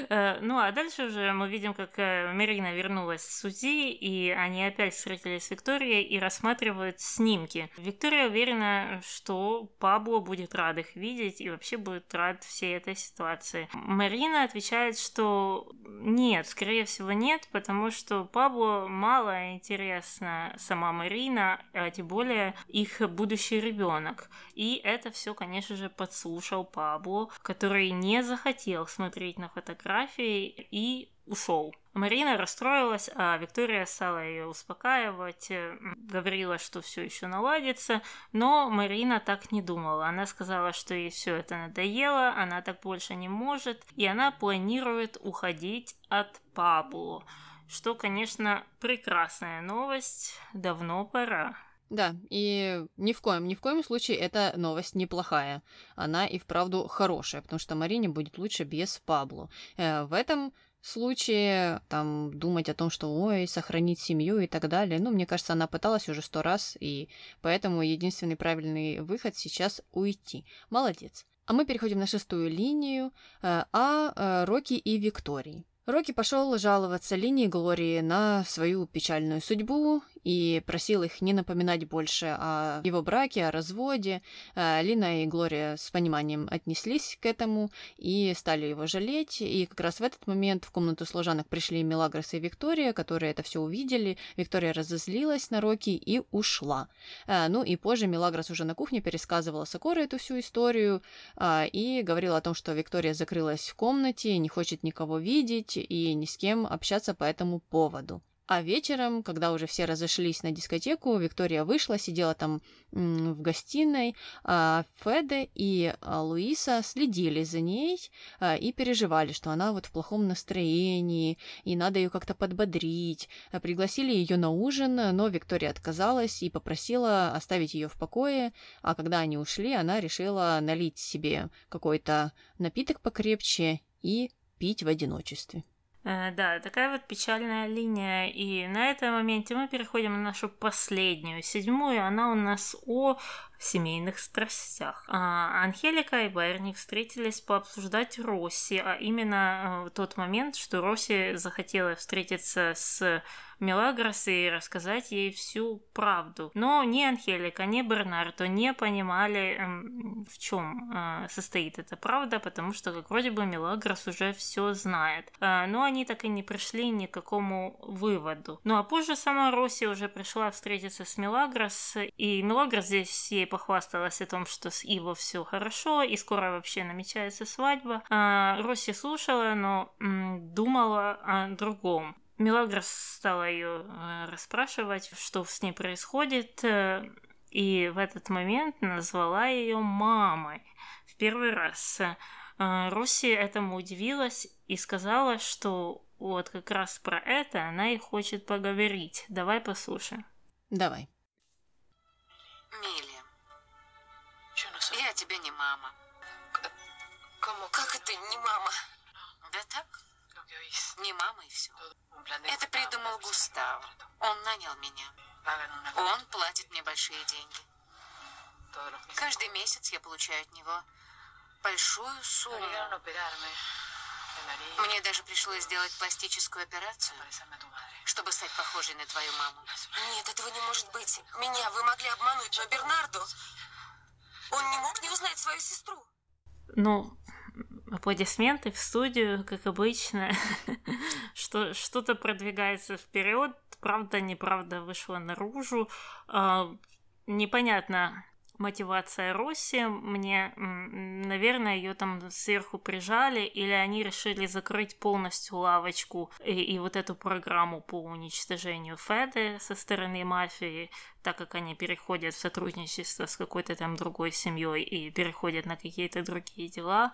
Э, ну а дальше уже мы видим, как э, Марина вернулась с СУЗИ, и они опять встретились с Викторией и рассматривают снимки. Виктория уверена, что Пабло будет рад их видеть и вообще будет рад всей этой ситуации. Марина отвечает, что нет, скорее всего нет, потому что Пабло мало интересна сама Марина, а тем более их будущий ребенок. И это все, конечно же, подслушал Пабло, который не захотел смотреть на фотографии и ушел. Марина расстроилась, а Виктория стала ее успокаивать, говорила, что все еще наладится, но Марина так не думала. Она сказала, что ей все это надоело, она так больше не может, и она планирует уходить от Пабло. Что, конечно, прекрасная новость, давно пора. Да, и ни в коем, ни в коем случае эта новость неплохая. Она и вправду хорошая, потому что Марине будет лучше без Пабло. Э, в этом случае там думать о том, что ой, сохранить семью и так далее. Ну, мне кажется, она пыталась уже сто раз, и поэтому единственный правильный выход сейчас уйти. Молодец. А мы переходим на шестую линию, э, а э, Рокки и Виктории. Рокки пошел жаловаться Лине и Глории на свою печальную судьбу и просил их не напоминать больше о его браке, о разводе. Э, Лина и Глория с пониманием отнеслись к этому и стали его жалеть. И как раз в этот момент в комнату служанок пришли Мелагрос и Виктория, которые это все увидели. Виктория разозлилась на Рокки и ушла. Э, ну и позже Мелагрос уже на кухне пересказывала Сокоре эту всю историю э, и говорила о том, что Виктория закрылась в комнате, не хочет никого видеть, и ни с кем общаться по этому поводу. А вечером, когда уже все разошлись на дискотеку, Виктория вышла, сидела там в гостиной, а Феде и а, Луиса следили за ней а, и переживали, что она вот в плохом настроении, и надо ее как-то подбодрить. Пригласили ее на ужин, но Виктория отказалась и попросила оставить ее в покое, а когда они ушли, она решила налить себе какой-то напиток покрепче и пить в одиночестве. Э, да, такая вот печальная линия. И на этом моменте мы переходим на нашу последнюю, седьмую. Она у нас о семейных страстях. А Анхелика и Байерни встретились пообсуждать Росси, а именно э, тот момент, что Росси захотела встретиться с Мелагрос и рассказать ей всю правду. Но ни Анхелика, ни Бернардо не понимали, эм, в чем э, состоит эта правда, потому что, как вроде бы, Мелагрос уже все знает. Э, но они так и не пришли ни к какому выводу. Ну а позже сама Росси уже пришла встретиться с Мелагрос, и Мелагрос здесь ей похвасталась о том, что с Иво все хорошо, и скоро вообще намечается свадьба. А Росси слушала, но м, думала о другом. Мелагрос стала ее э, расспрашивать, что с ней происходит, э, и в этот момент назвала ее мамой в первый раз. Э, Росси этому удивилась и сказала, что вот как раз про это она и хочет поговорить. Давай послушаем. Давай. Милли, я тебе не мама. Кому? Как это не мама? Да так? Не мама и все. Это придумал Густав. Он нанял меня. Он платит мне большие деньги. Каждый месяц я получаю от него большую сумму. Мне даже пришлось сделать пластическую операцию, чтобы стать похожей на твою маму. Нет, этого не может быть. Меня вы могли обмануть, но Бернарду... Он не мог не узнать свою сестру. Ну, аплодисменты в студию, как обычно. *laughs* Что, что-то продвигается вперед, правда, неправда вышла наружу. А, непонятно, мотивация Росси. Мне, наверное, ее там сверху прижали, или они решили закрыть полностью лавочку и, и вот эту программу по уничтожению Феды со стороны мафии, так как они переходят в сотрудничество с какой-то там другой семьей и переходят на какие-то другие дела,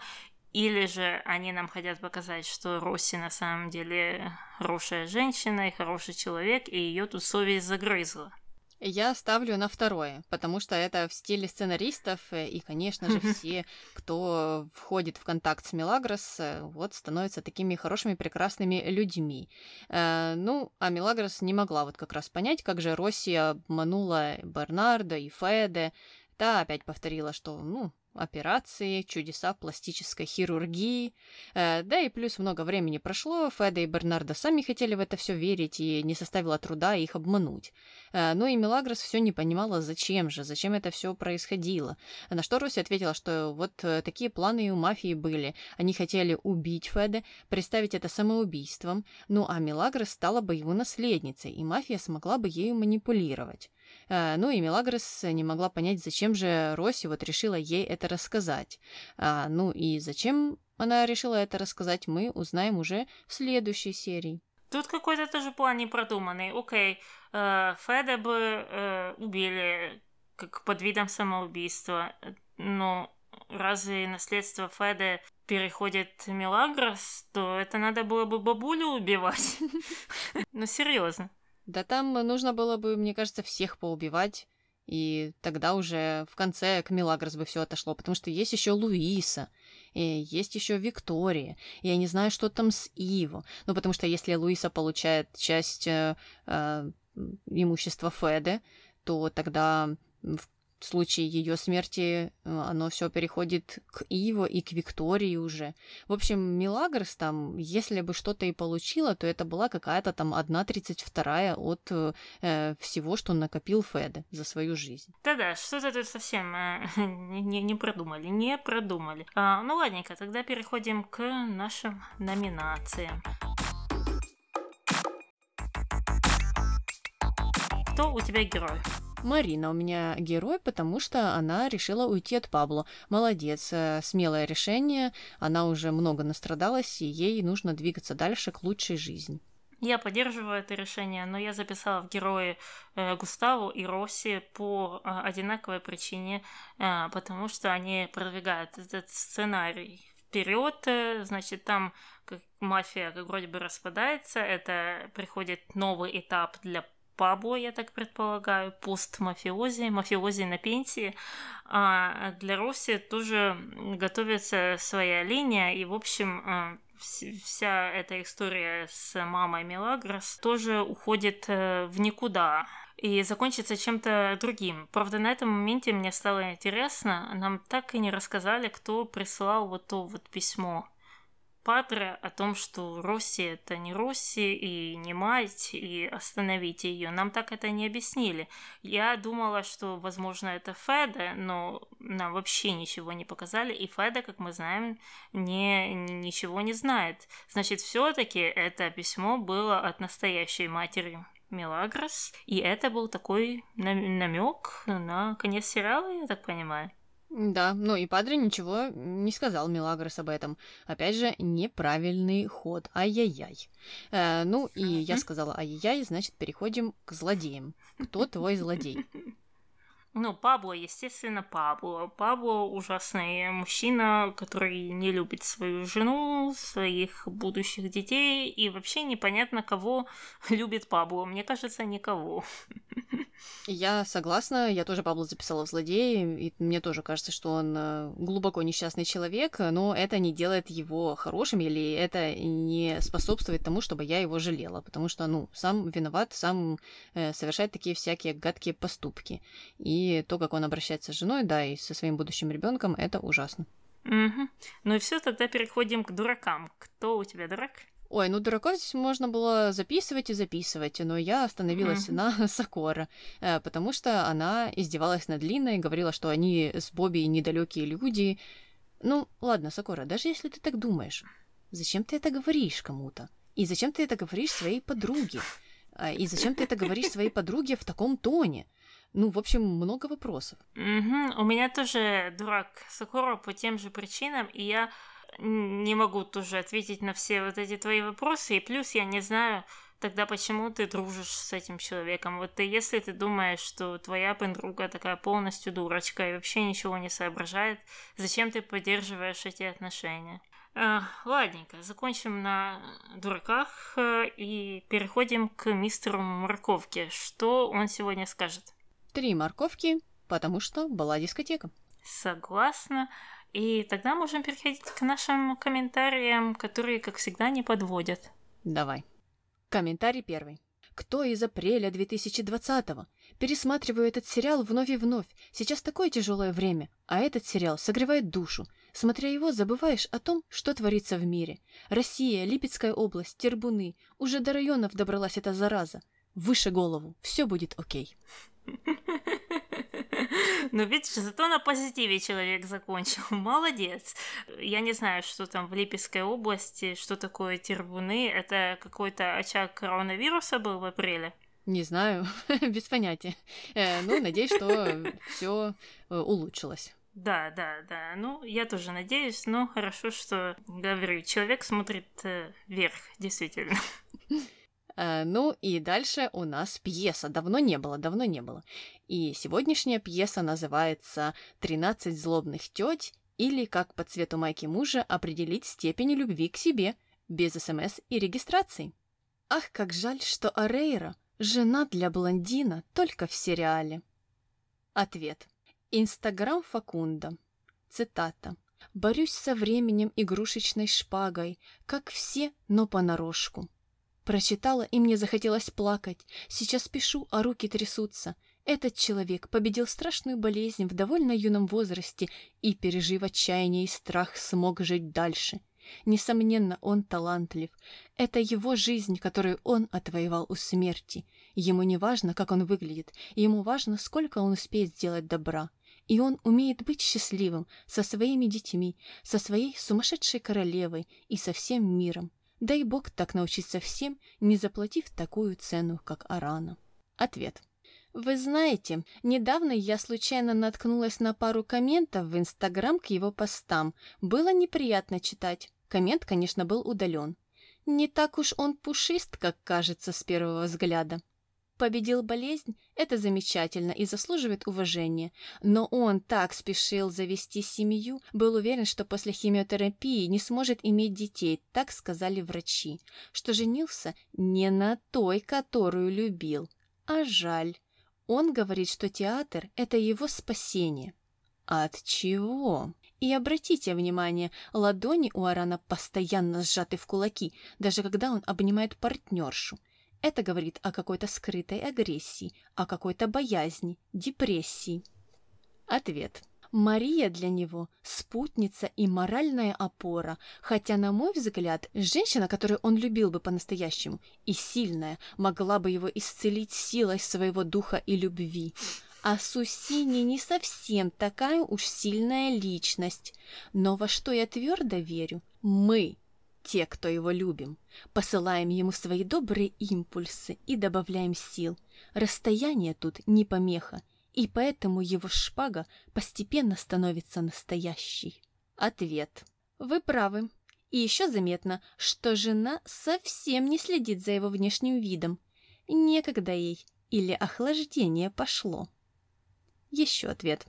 или же они нам хотят показать, что Росси на самом деле хорошая женщина и хороший человек, и ее тут совесть загрызла. Я ставлю на второе, потому что это в стиле сценаристов, э, и, конечно же, *laughs* все, кто входит в контакт с Мелагрос, э, вот становятся такими хорошими, прекрасными людьми. Э, ну, а Мелагрос не могла вот как раз понять, как же Россия обманула Бернарда и Феде. Та опять повторила, что, ну, операции, чудеса пластической хирургии. Э, да и плюс много времени прошло, Феда и Бернардо сами хотели в это все верить, и не составило труда их обмануть. Э, ну и Мелагрос все не понимала, зачем же, зачем это все происходило. На что Руси ответила, что вот э, такие планы и у мафии были. Они хотели убить Феда, представить это самоубийством, ну а Мелагрос стала бы его наследницей, и мафия смогла бы ею манипулировать. Э, ну и Мелагрос не могла понять, зачем же Росси вот решила ей это рассказать. А, ну и зачем она решила это рассказать, мы узнаем уже в следующей серии. Тут какой-то тоже план не продуманный. Окей, э, Феда бы э, убили как под видом самоубийства, но разве наследство Феда переходит Мелагрос, то это надо было бы бабулю убивать. *laughs* Ну, серьезно. Да там нужно было бы, мне кажется, всех поубивать. И тогда уже в конце к Милагрос бы все отошло, потому что есть еще Луиса, и есть еще Виктория. Я не знаю, что там с Иво. Ну, потому что если Луиса получает часть э, э, имущества Феды, то тогда в в случае ее смерти э, оно все переходит к Иво и к Виктории уже. В общем, Милагрос там, если бы что-то и получила, то это была какая-то там одна тридцать вторая от э, всего, что накопил Феде за свою жизнь. Да-да, что-то тут совсем э, *laughs* не, не продумали, не продумали. А, ну ладненько, тогда переходим к нашим номинациям. Кто у тебя герой? Марина у меня герой, потому что она решила уйти от Пабло. Молодец, э, смелое решение. Она уже много настрадалась, и ей нужно двигаться дальше к лучшей жизни. Я поддерживаю это решение, но я записала в герои э, Густаву и Росси по э, одинаковой причине, э, потому что они продвигают этот сценарий вперед, э, значит, там как мафия как вроде бы распадается, это приходит новый этап для Пабло, я так предполагаю, пост-мафиози, мафиози на пенсии. А для Росси тоже готовится своя линия, и, в общем, а, вся эта история с мамой Мелагрос тоже уходит э, в никуда и закончится чем-то другим. Правда, на этом моменте мне стало интересно, нам так и не рассказали, кто прислал вот то вот письмо. Падре о том, что Росси это не Росси и не мать, и остановите ее. Нам так это не объяснили. Я думала, что, возможно, это Феда, но нам вообще ничего не показали, и Феда, как мы знаем, не, ничего не знает. Значит, все-таки это письмо было от настоящей матери Мелагрос, и это был такой намек на конец сериала, я так понимаю. Да, ну и Падре ничего не сказал Милагрос об этом. Опять же, неправильный ход. Ай-яй-яй. Э, ну и я сказала ай-яй, значит, переходим к злодеям. Кто твой злодей? *laughs* Ну, Пабло, естественно, Пабло. Пабло ужасный мужчина, который не любит свою жену, своих будущих детей, и вообще непонятно, кого *laughs* любит Пабло. Мне кажется, никого. Я согласна, я тоже Пабло записала в злодеи, и мне тоже кажется, что он э, глубоко несчастный человек, но это не делает его хорошим, или это не способствует тому, чтобы я его жалела, потому что, ну, сам виноват, сам э, совершает такие всякие гадкие поступки. И и то, как он обращается с женой, да, и со своим будущим ребенком, это ужасно. Угу. Ну и все, тогда переходим к дуракам. Кто у тебя дурак? Ой, ну дураков здесь можно было записывать и записывать, но я остановилась mm-hmm. на *laughs* Сокора, э, потому что она издевалась над Линой, говорила, что они с Бобби недалекие люди. Ну, ладно, Сокора, даже если ты так думаешь, зачем ты это говоришь кому-то? И зачем ты это говоришь своей подруге? А, и зачем ты это говоришь своей подруге в таком тоне? Ну, в общем, много вопросов. Угу. У меня тоже дурак Сакура по тем же причинам, и я не могу тоже ответить на все вот эти твои вопросы, и плюс я не знаю тогда почему ты дружишь с этим человеком. Вот ты, если ты думаешь, что твоя подруга такая полностью дурочка и вообще ничего не соображает, зачем ты поддерживаешь эти отношения? А, ладненько, закончим на дураках э, и переходим к мистеру Морковке. Что он сегодня скажет? Три морковки, потому что была дискотека. Согласна. И тогда можем переходить к нашим комментариям, которые, как всегда, не подводят. Давай. Комментарий первый. Кто из апреля 2020-го? Пересматриваю этот сериал вновь и вновь. Сейчас такое тяжелое время, а этот сериал согревает душу. Смотря его, забываешь о том, что творится в мире. Россия, Липецкая область, Тербуны. Уже до районов добралась эта зараза. Выше голову. Все будет окей. Но видишь, зато на позитиве человек закончил. *laughs* Молодец. Я не знаю, что там в Липецкой области, что такое тербуны. Это какой-то очаг коронавируса был в апреле? Не знаю, *laughs* без понятия. Э, ну, надеюсь, что все э, улучшилось. Да, да, да. Ну, я тоже надеюсь, но хорошо, что, говорю, человек смотрит э, вверх, действительно. Э, ну и дальше у нас пьеса. Давно не было, давно не было. И сегодняшняя пьеса называется «Тринадцать злобных теть» или «Как по цвету майки мужа определить степень любви к себе» без СМС и регистрации. Ах, как жаль, что Арейра жена для блондина только в сериале. Ответ. Инстаграм Факунда. Цитата. «Борюсь со временем игрушечной шпагой, как все, но понарошку. Прочитала, и мне захотелось плакать. Сейчас пишу, а руки трясутся. Этот человек победил страшную болезнь в довольно юном возрасте и, пережив отчаяние и страх, смог жить дальше. Несомненно, он талантлив. Это его жизнь, которую он отвоевал у смерти. Ему не важно, как он выглядит, ему важно, сколько он успеет сделать добра. И он умеет быть счастливым со своими детьми, со своей сумасшедшей королевой и со всем миром. Дай бог так научиться всем, не заплатив такую цену, как Арана. Ответ. Вы знаете, недавно я случайно наткнулась на пару комментов в Инстаграм к его постам. Было неприятно читать. Коммент, конечно, был удален. Не так уж он пушист, как кажется с первого взгляда. Победил болезнь – это замечательно и заслуживает уважения. Но он так спешил завести семью, был уверен, что после химиотерапии не сможет иметь детей, так сказали врачи, что женился не на той, которую любил. А жаль. Он говорит, что театр – это его спасение. От чего? И обратите внимание, ладони у Арана постоянно сжаты в кулаки, даже когда он обнимает партнершу – это говорит о какой-то скрытой агрессии, о какой-то боязни, депрессии. Ответ. Мария для него – спутница и моральная опора, хотя, на мой взгляд, женщина, которую он любил бы по-настоящему, и сильная, могла бы его исцелить силой своего духа и любви. А Сусини не совсем такая уж сильная личность. Но во что я твердо верю – мы те, кто его любим. Посылаем ему свои добрые импульсы и добавляем сил. Расстояние тут не помеха, и поэтому его шпага постепенно становится настоящей. Ответ. Вы правы. И еще заметно, что жена совсем не следит за его внешним видом. Некогда ей или охлаждение пошло. Еще ответ.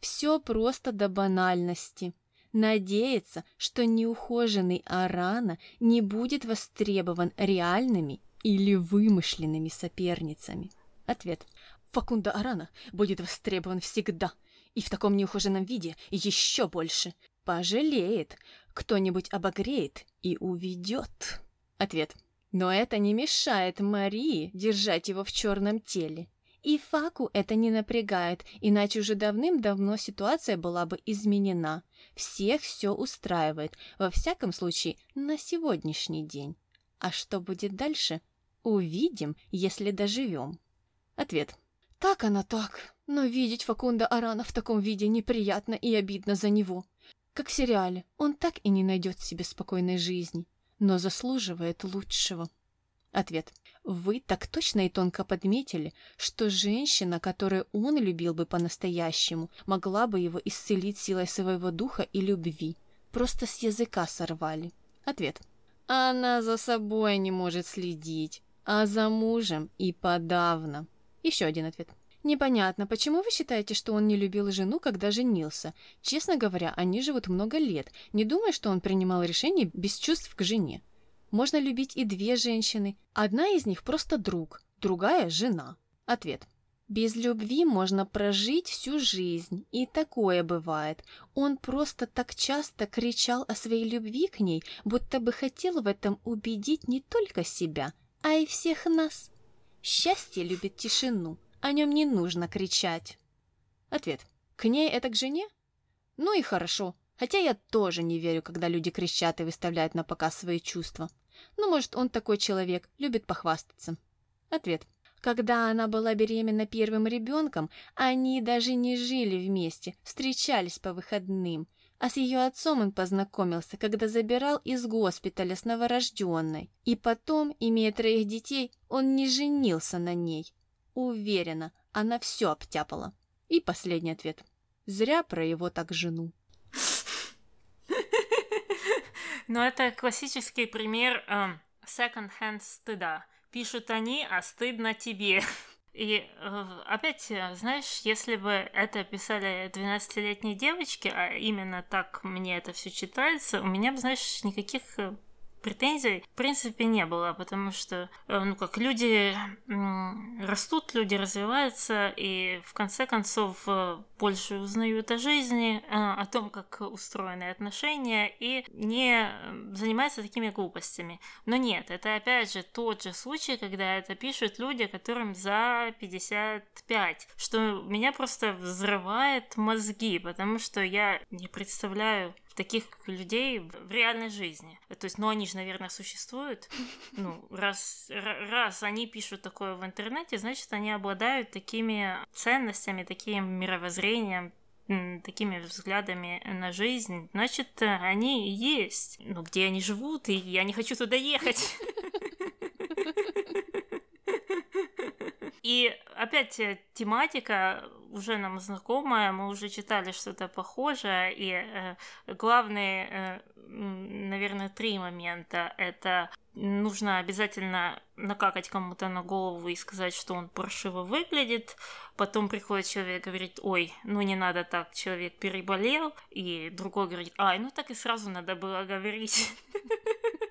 Все просто до банальности. Надеется, что неухоженный Арана не будет востребован реальными или вымышленными соперницами. Ответ. Факунда Арана будет востребован всегда, и в таком неухоженном виде еще больше. Пожалеет, кто-нибудь обогреет и уведет. Ответ. Но это не мешает Марии держать его в черном теле. И Факу это не напрягает, иначе уже давным-давно ситуация была бы изменена. Всех все устраивает, во всяком случае, на сегодняшний день. А что будет дальше? Увидим, если доживем. Ответ. Так она так, но видеть Факунда Арана в таком виде неприятно и обидно за него. Как в сериале, он так и не найдет себе спокойной жизни, но заслуживает лучшего. Ответ. Вы так точно и тонко подметили, что женщина, которую он любил бы по-настоящему, могла бы его исцелить силой своего духа и любви. Просто с языка сорвали. Ответ. Она за собой не может следить, а за мужем и подавно. Еще один ответ. Непонятно, почему вы считаете, что он не любил жену, когда женился? Честно говоря, они живут много лет. Не думаю, что он принимал решение без чувств к жене. Можно любить и две женщины. Одна из них просто друг, другая – жена. Ответ. Без любви можно прожить всю жизнь, и такое бывает. Он просто так часто кричал о своей любви к ней, будто бы хотел в этом убедить не только себя, а и всех нас. Счастье любит тишину, о нем не нужно кричать. Ответ. К ней это к жене? Ну и хорошо. Хотя я тоже не верю, когда люди кричат и выставляют на показ свои чувства. Ну, может, он такой человек, любит похвастаться. Ответ. Когда она была беременна первым ребенком, они даже не жили вместе, встречались по выходным. А с ее отцом он познакомился, когда забирал из госпиталя с новорожденной. И потом, имея троих детей, он не женился на ней. Уверена, она все обтяпала. И последний ответ. Зря про его так жену. Но это классический пример э, second-hand стыда. Пишут они, а стыдно тебе. *laughs* И э, опять, знаешь, если бы это писали 12-летние девочки, а именно так мне это все читается, у меня бы, знаешь, никаких э, претензий в принципе не было, потому что, э, ну как, люди растут, люди развиваются, и в конце концов э, больше узнают о жизни, э, о том, как устроены отношения, и не занимаются такими глупостями. Но нет, это опять же тот же случай, когда это пишут люди, которым за 55, что меня просто взрывает мозги, потому что я не представляю таких людей в реальной жизни. То есть, ну, они же, наверное, существуют. *laughs* Ну, раз, раз они пишут такое в интернете, значит, они обладают такими ценностями, таким мировоззрением, такими взглядами на жизнь, значит, они есть. Ну, где они живут, и я не хочу туда ехать. *laughs* *laughs* И опять э, тематика уже нам знакомая, мы уже читали что-то похожее, и э, главные, э, наверное, три момента. Это нужно обязательно накакать кому-то на голову и сказать, что он паршиво выглядит. Потом приходит человек и говорит, ой, ну не надо так, человек переболел. И другой говорит, ай, ну так и сразу надо было говорить. *laughs*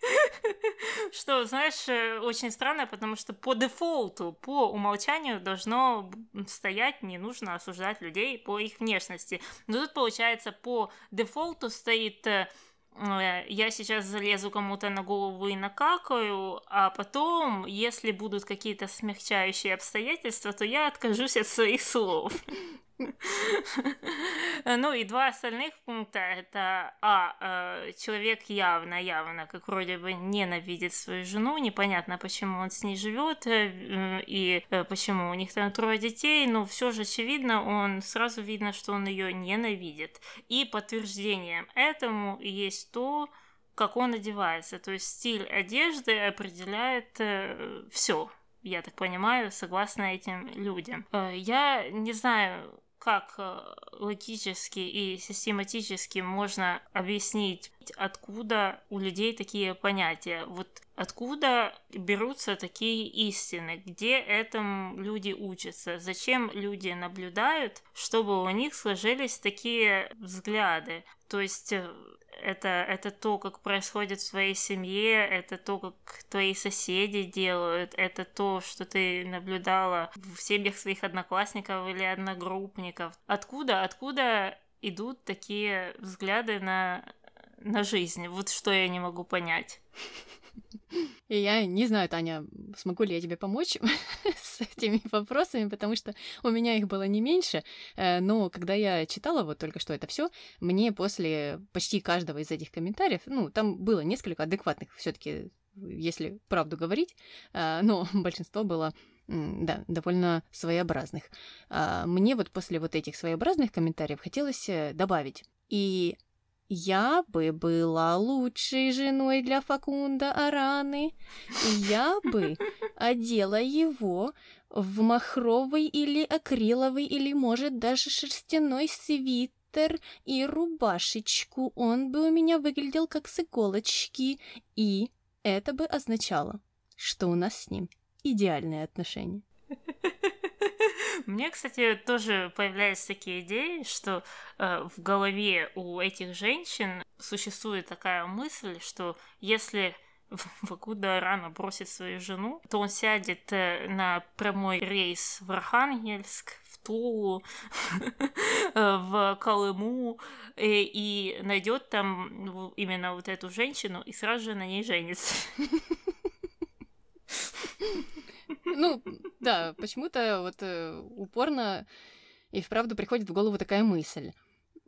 *laughs* Что, знаешь, э, очень странно, потому что по дефолту, по умолчанию должно стоять, не нужно осуждать людей по их внешности. Но тут, получается, по дефолту стоит э, э, я сейчас залезу кому-то на голову и накакаю, а потом, если будут какие-то смягчающие обстоятельства, то я откажусь от своих слов. *laughs* Ну и два остальных пункта это а э, человек явно явно как вроде бы ненавидит свою жену, непонятно почему он с ней живет э, и э, почему у них там трое детей, но все же очевидно, он сразу видно, что он ее ненавидит. И подтверждением этому есть то, как он одевается, то есть стиль одежды определяет все я так понимаю, согласно этим людям. Я не знаю, как э, логически и систематически можно объяснить, откуда у людей такие понятия. Вот откуда берутся такие истины, где этому люди учатся, зачем люди наблюдают, чтобы у них сложились такие взгляды. То есть э, это, это то, как происходит в твоей семье, это то, как твои соседи делают, это то, что ты наблюдала в семьях своих одноклассников или одногруппников. Откуда, откуда идут такие взгляды на, на жизнь? Вот что я не могу понять. И я не знаю, Таня, смогу ли я тебе помочь *laughs* с этими вопросами, потому что у меня их было не меньше. Э, но когда я читала вот только что это все, мне после почти каждого из этих комментариев, ну, там было несколько адекватных все-таки, если правду говорить, э, но *laughs* большинство было да, довольно своеобразных. А мне вот после вот этих своеобразных комментариев хотелось э, добавить. И я бы была лучшей женой для Факунда Араны. Я бы *laughs* одела его в махровый или акриловый или, может, даже шерстяной свитер и рубашечку. Он бы у меня выглядел как с иголочки. И это бы означало, что у нас с ним идеальные отношения. *laughs* *laughs* Мне, кстати, тоже появляются такие идеи, что э, в голове у этих женщин существует такая мысль, что если *laughs* Вакуда рано бросит свою жену, то он сядет э, на прямой рейс в Архангельск, в Тулу, *laughs* в Колыму и, и найдет там именно вот эту женщину и сразу же на ней женится. Ну, да, почему-то вот э, упорно и вправду приходит в голову такая мысль.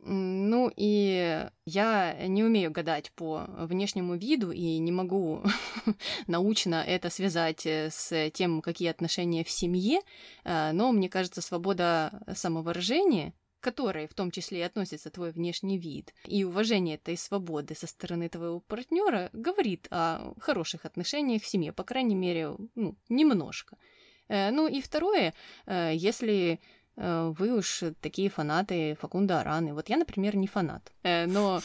Ну и я не умею гадать по внешнему виду и не могу *laughs* научно это связать э, с тем, какие отношения в семье, э, но мне кажется, свобода самовыражения которой в том числе и относится твой внешний вид, и уважение этой свободы со стороны твоего партнера говорит о хороших отношениях в семье, по крайней мере, ну, немножко. Э, ну и второе, если Э, вы уж такие фанаты Факунда Араны. Вот я, например, не фанат. Э, но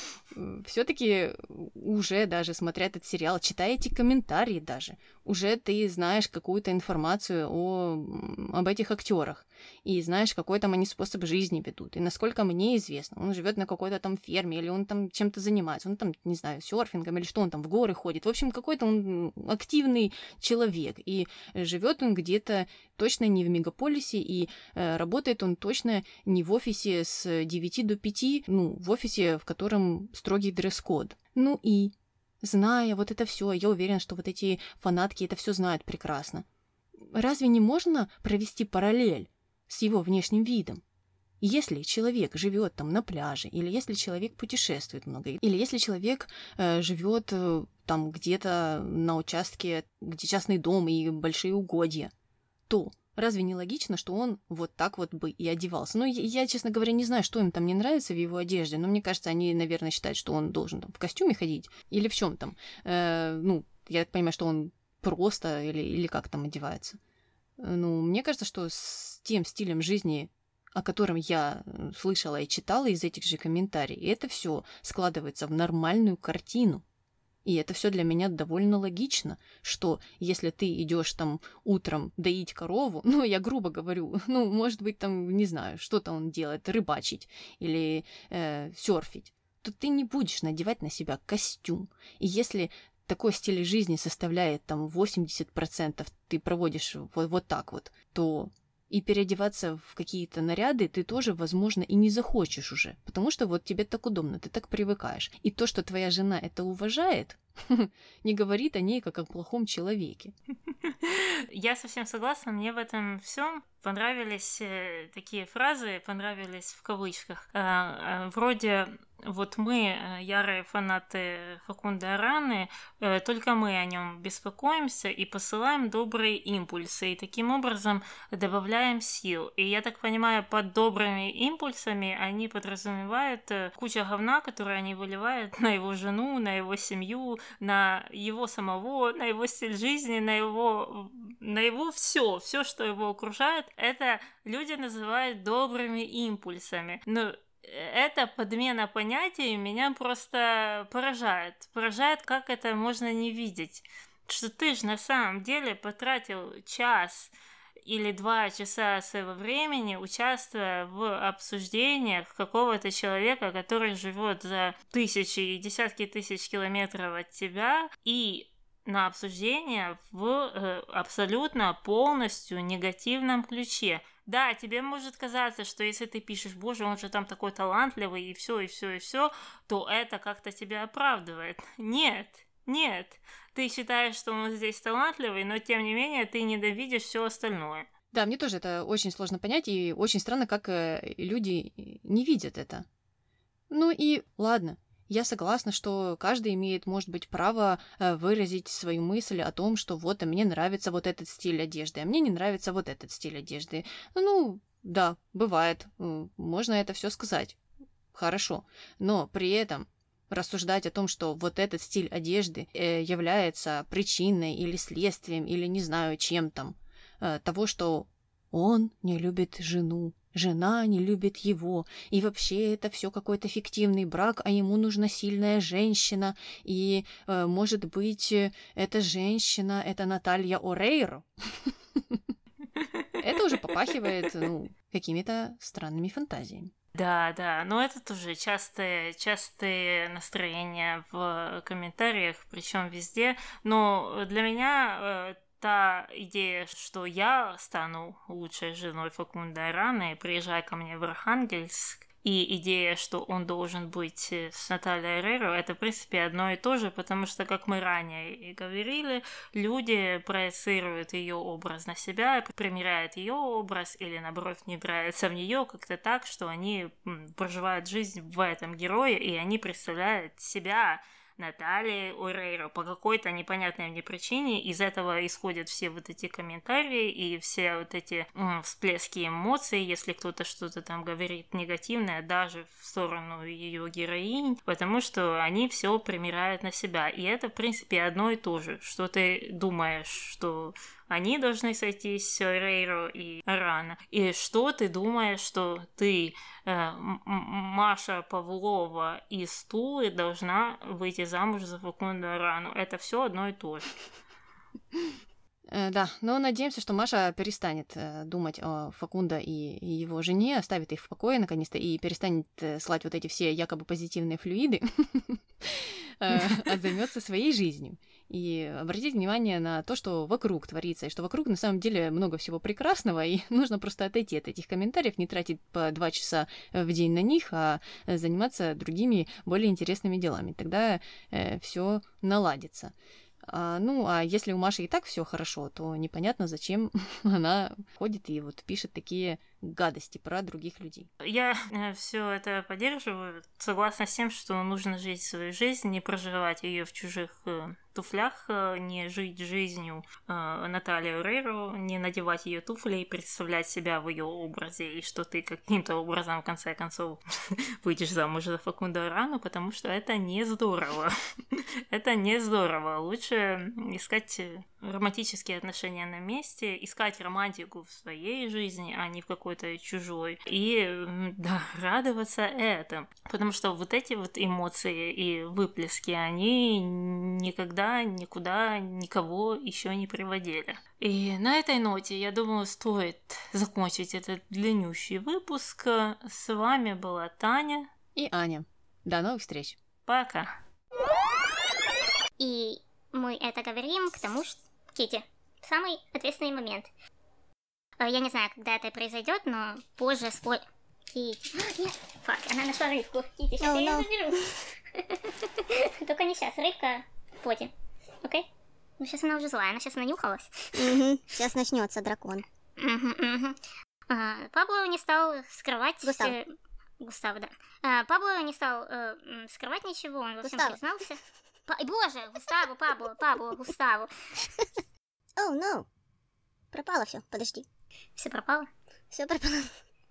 все-таки уже даже смотря этот сериал, читая эти комментарии даже, уже ты знаешь какую-то информацию о, об этих актерах и знаешь, какой там они способ жизни ведут. И насколько мне известно, он живет на какой-то там ферме, или он там чем-то занимается, он там, не знаю, серфингом, или что он там в горы ходит. В общем, какой-то он активный человек. И живет он где-то точно не в мегаполисе, и э, работает он точно не в офисе с 9 до 5, ну, в офисе, в котором строгий дресс-код. Ну и, зная вот это все, я уверена, что вот эти фанатки это все знают прекрасно. Разве не можно провести параллель с его внешним видом? Если человек живет там на пляже, или если человек путешествует много, или если человек э, живет э, там где-то на участке, где частный дом и большие угодья, то Разве не логично, что он вот так вот бы и одевался? Ну, я, честно говоря, не знаю, что им там не нравится в его одежде, но мне кажется, они, наверное, считают, что он должен там в костюме ходить или в чем там. Э, ну, я так понимаю, что он просто или, или как там одевается. Ну, мне кажется, что с тем стилем жизни, о котором я слышала и читала из этих же комментариев, это все складывается в нормальную картину. И это все для меня довольно логично, что если ты идешь там утром доить корову, *laughs* ну, я грубо говорю, *laughs* ну, может быть, там, не знаю, что-то он делает, рыбачить или э, серфить, то ты не будешь надевать на себя костюм. И если такой стиль жизни составляет там 80%, ты проводишь вот, вот так вот, то и переодеваться в какие-то наряды ты тоже, возможно, и не захочешь уже, потому что вот тебе так удобно, ты так привыкаешь. И то, что твоя жена это уважает, *laughs* не говорит о ней как о плохом человеке. *laughs* Я совсем согласна, мне в этом всем понравились э, такие фразы, понравились в кавычках. Э, э, вроде вот мы, э, ярые фанаты Факунда Араны, э, только мы о нем беспокоимся и посылаем добрые импульсы, и таким образом добавляем сил. И я так понимаю, под добрыми импульсами они подразумевают э, куча говна, которую они выливают на его жену, на его семью, на его самого, на его стиль жизни, на его, на его все, все, что его окружает, это люди называют добрыми импульсами. Но эта подмена понятий меня просто поражает. Поражает, как это можно не видеть. Что ты же на самом деле потратил час или два часа своего времени, участвуя в обсуждениях какого-то человека, который живет за тысячи и десятки тысяч километров от тебя, и на обсуждение в э, абсолютно полностью негативном ключе. Да, тебе может казаться, что если ты пишешь, боже, он же там такой талантливый, и все, и все, и все, то это как-то тебя оправдывает. Нет, нет. Ты считаешь, что он здесь талантливый, но тем не менее ты ненавидишь все остальное. Да, мне тоже это очень сложно понять, и очень странно, как э, люди не видят это. Ну и ладно, я согласна, что каждый имеет, может быть, право э, выразить свою мысль о том, что вот, а мне нравится вот этот стиль одежды, а мне не нравится вот этот стиль одежды. Ну, да, бывает. Можно это все сказать. Хорошо. Но при этом рассуждать о том, что вот этот стиль одежды э, является причиной или следствием, или не знаю, чем там, э, того, что он не любит жену, Жена не любит его, и вообще это все какой-то фиктивный брак, а ему нужна сильная женщина, и, э, может быть, эта женщина — это Наталья Орейро? *laughs* Это уже попахивает, ну, какими-то странными фантазиями. Да, да, но это тоже частые, частые настроения в комментариях, причем везде. Но для меня э, та идея, что я стану лучшей женой Факунда и приезжай ко мне в Архангельск, и идея, что он должен быть э, с Натальей Эреро, это, в принципе, одно и то же, потому что, как мы ранее и говорили, люди проецируют ее образ на себя, примеряют ее образ или, наоборот, не нравится в нее как-то так, что они проживают жизнь в этом герое, и они представляют себя Натальи Урейро по какой-то непонятной мне причине. Из этого исходят все вот эти комментарии и все вот эти м, всплески эмоций, если кто-то что-то там говорит негативное, даже в сторону ее героинь, потому что они все примиряют на себя. И это, в принципе, одно и то же, что ты думаешь, что они должны сойтись, Рейро и Рана. И что ты думаешь, что ты, э, Маша Павлова из Тулы, должна выйти замуж за Факунду Рану? Это все одно и то же. *laughs* Э, да, но надеемся, что Маша перестанет э, думать о Факунда и его жене, оставит их в покое наконец-то и перестанет э, слать вот эти все якобы позитивные флюиды, *laughs* а займется своей жизнью. И обратить внимание на то, что вокруг творится, и что вокруг на самом деле много всего прекрасного, и *laughs* нужно просто отойти от этих комментариев, не тратить по два часа в день на них, а заниматься другими более интересными делами. Тогда все наладится. А, ну, а если у Маши и так все хорошо, то непонятно, зачем *laughs* она ходит и вот пишет такие гадости про других людей. Я э, все это поддерживаю. Согласна с тем, что нужно жить свою жизнь, не проживать ее в чужих э, туфлях, э, не жить жизнью э, Натальи Урейро, не надевать ее туфли и представлять себя в ее образе, и что ты каким-то образом в конце концов *laughs* выйдешь замуж за Факунду Арану, потому что это не здорово. *laughs* это не здорово. Лучше искать романтические отношения на месте, искать романтику в своей жизни, а не в какой-то чужой. И *laughs* да, радоваться этому. Потому что вот эти вот эмоции и выплески, они никогда никуда никого еще не приводили. И на этой ноте, я думаю, стоит закончить этот длиннющий выпуск. С вами была Таня и Аня. До новых встреч. Пока. И мы это говорим к тому, что Кити, самый ответственный момент. Э, я не знаю, когда это произойдет, но позже спой... Кити. Нет, фак, она нашла рыбку. Кити, сейчас oh, я no. ее заберу. *laughs* Только не сейчас, рыбка поте. Окей? Ну сейчас она уже злая, она сейчас нанюхалась. Сейчас начнется дракон. А, Пабло не стал скрывать... Густав. Густав, да. А, Пабло не стал э, скрывать ничего, он во всем признался. Боже, Густаву, Пабло, Пабло, Густаву. *laughs* Оу, oh, no. Пропало все, подожди. Все пропало? Все пропало.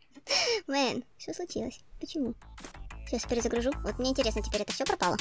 *laughs* Мэн, что случилось? Почему? Сейчас перезагружу. Вот мне интересно, теперь это все пропало.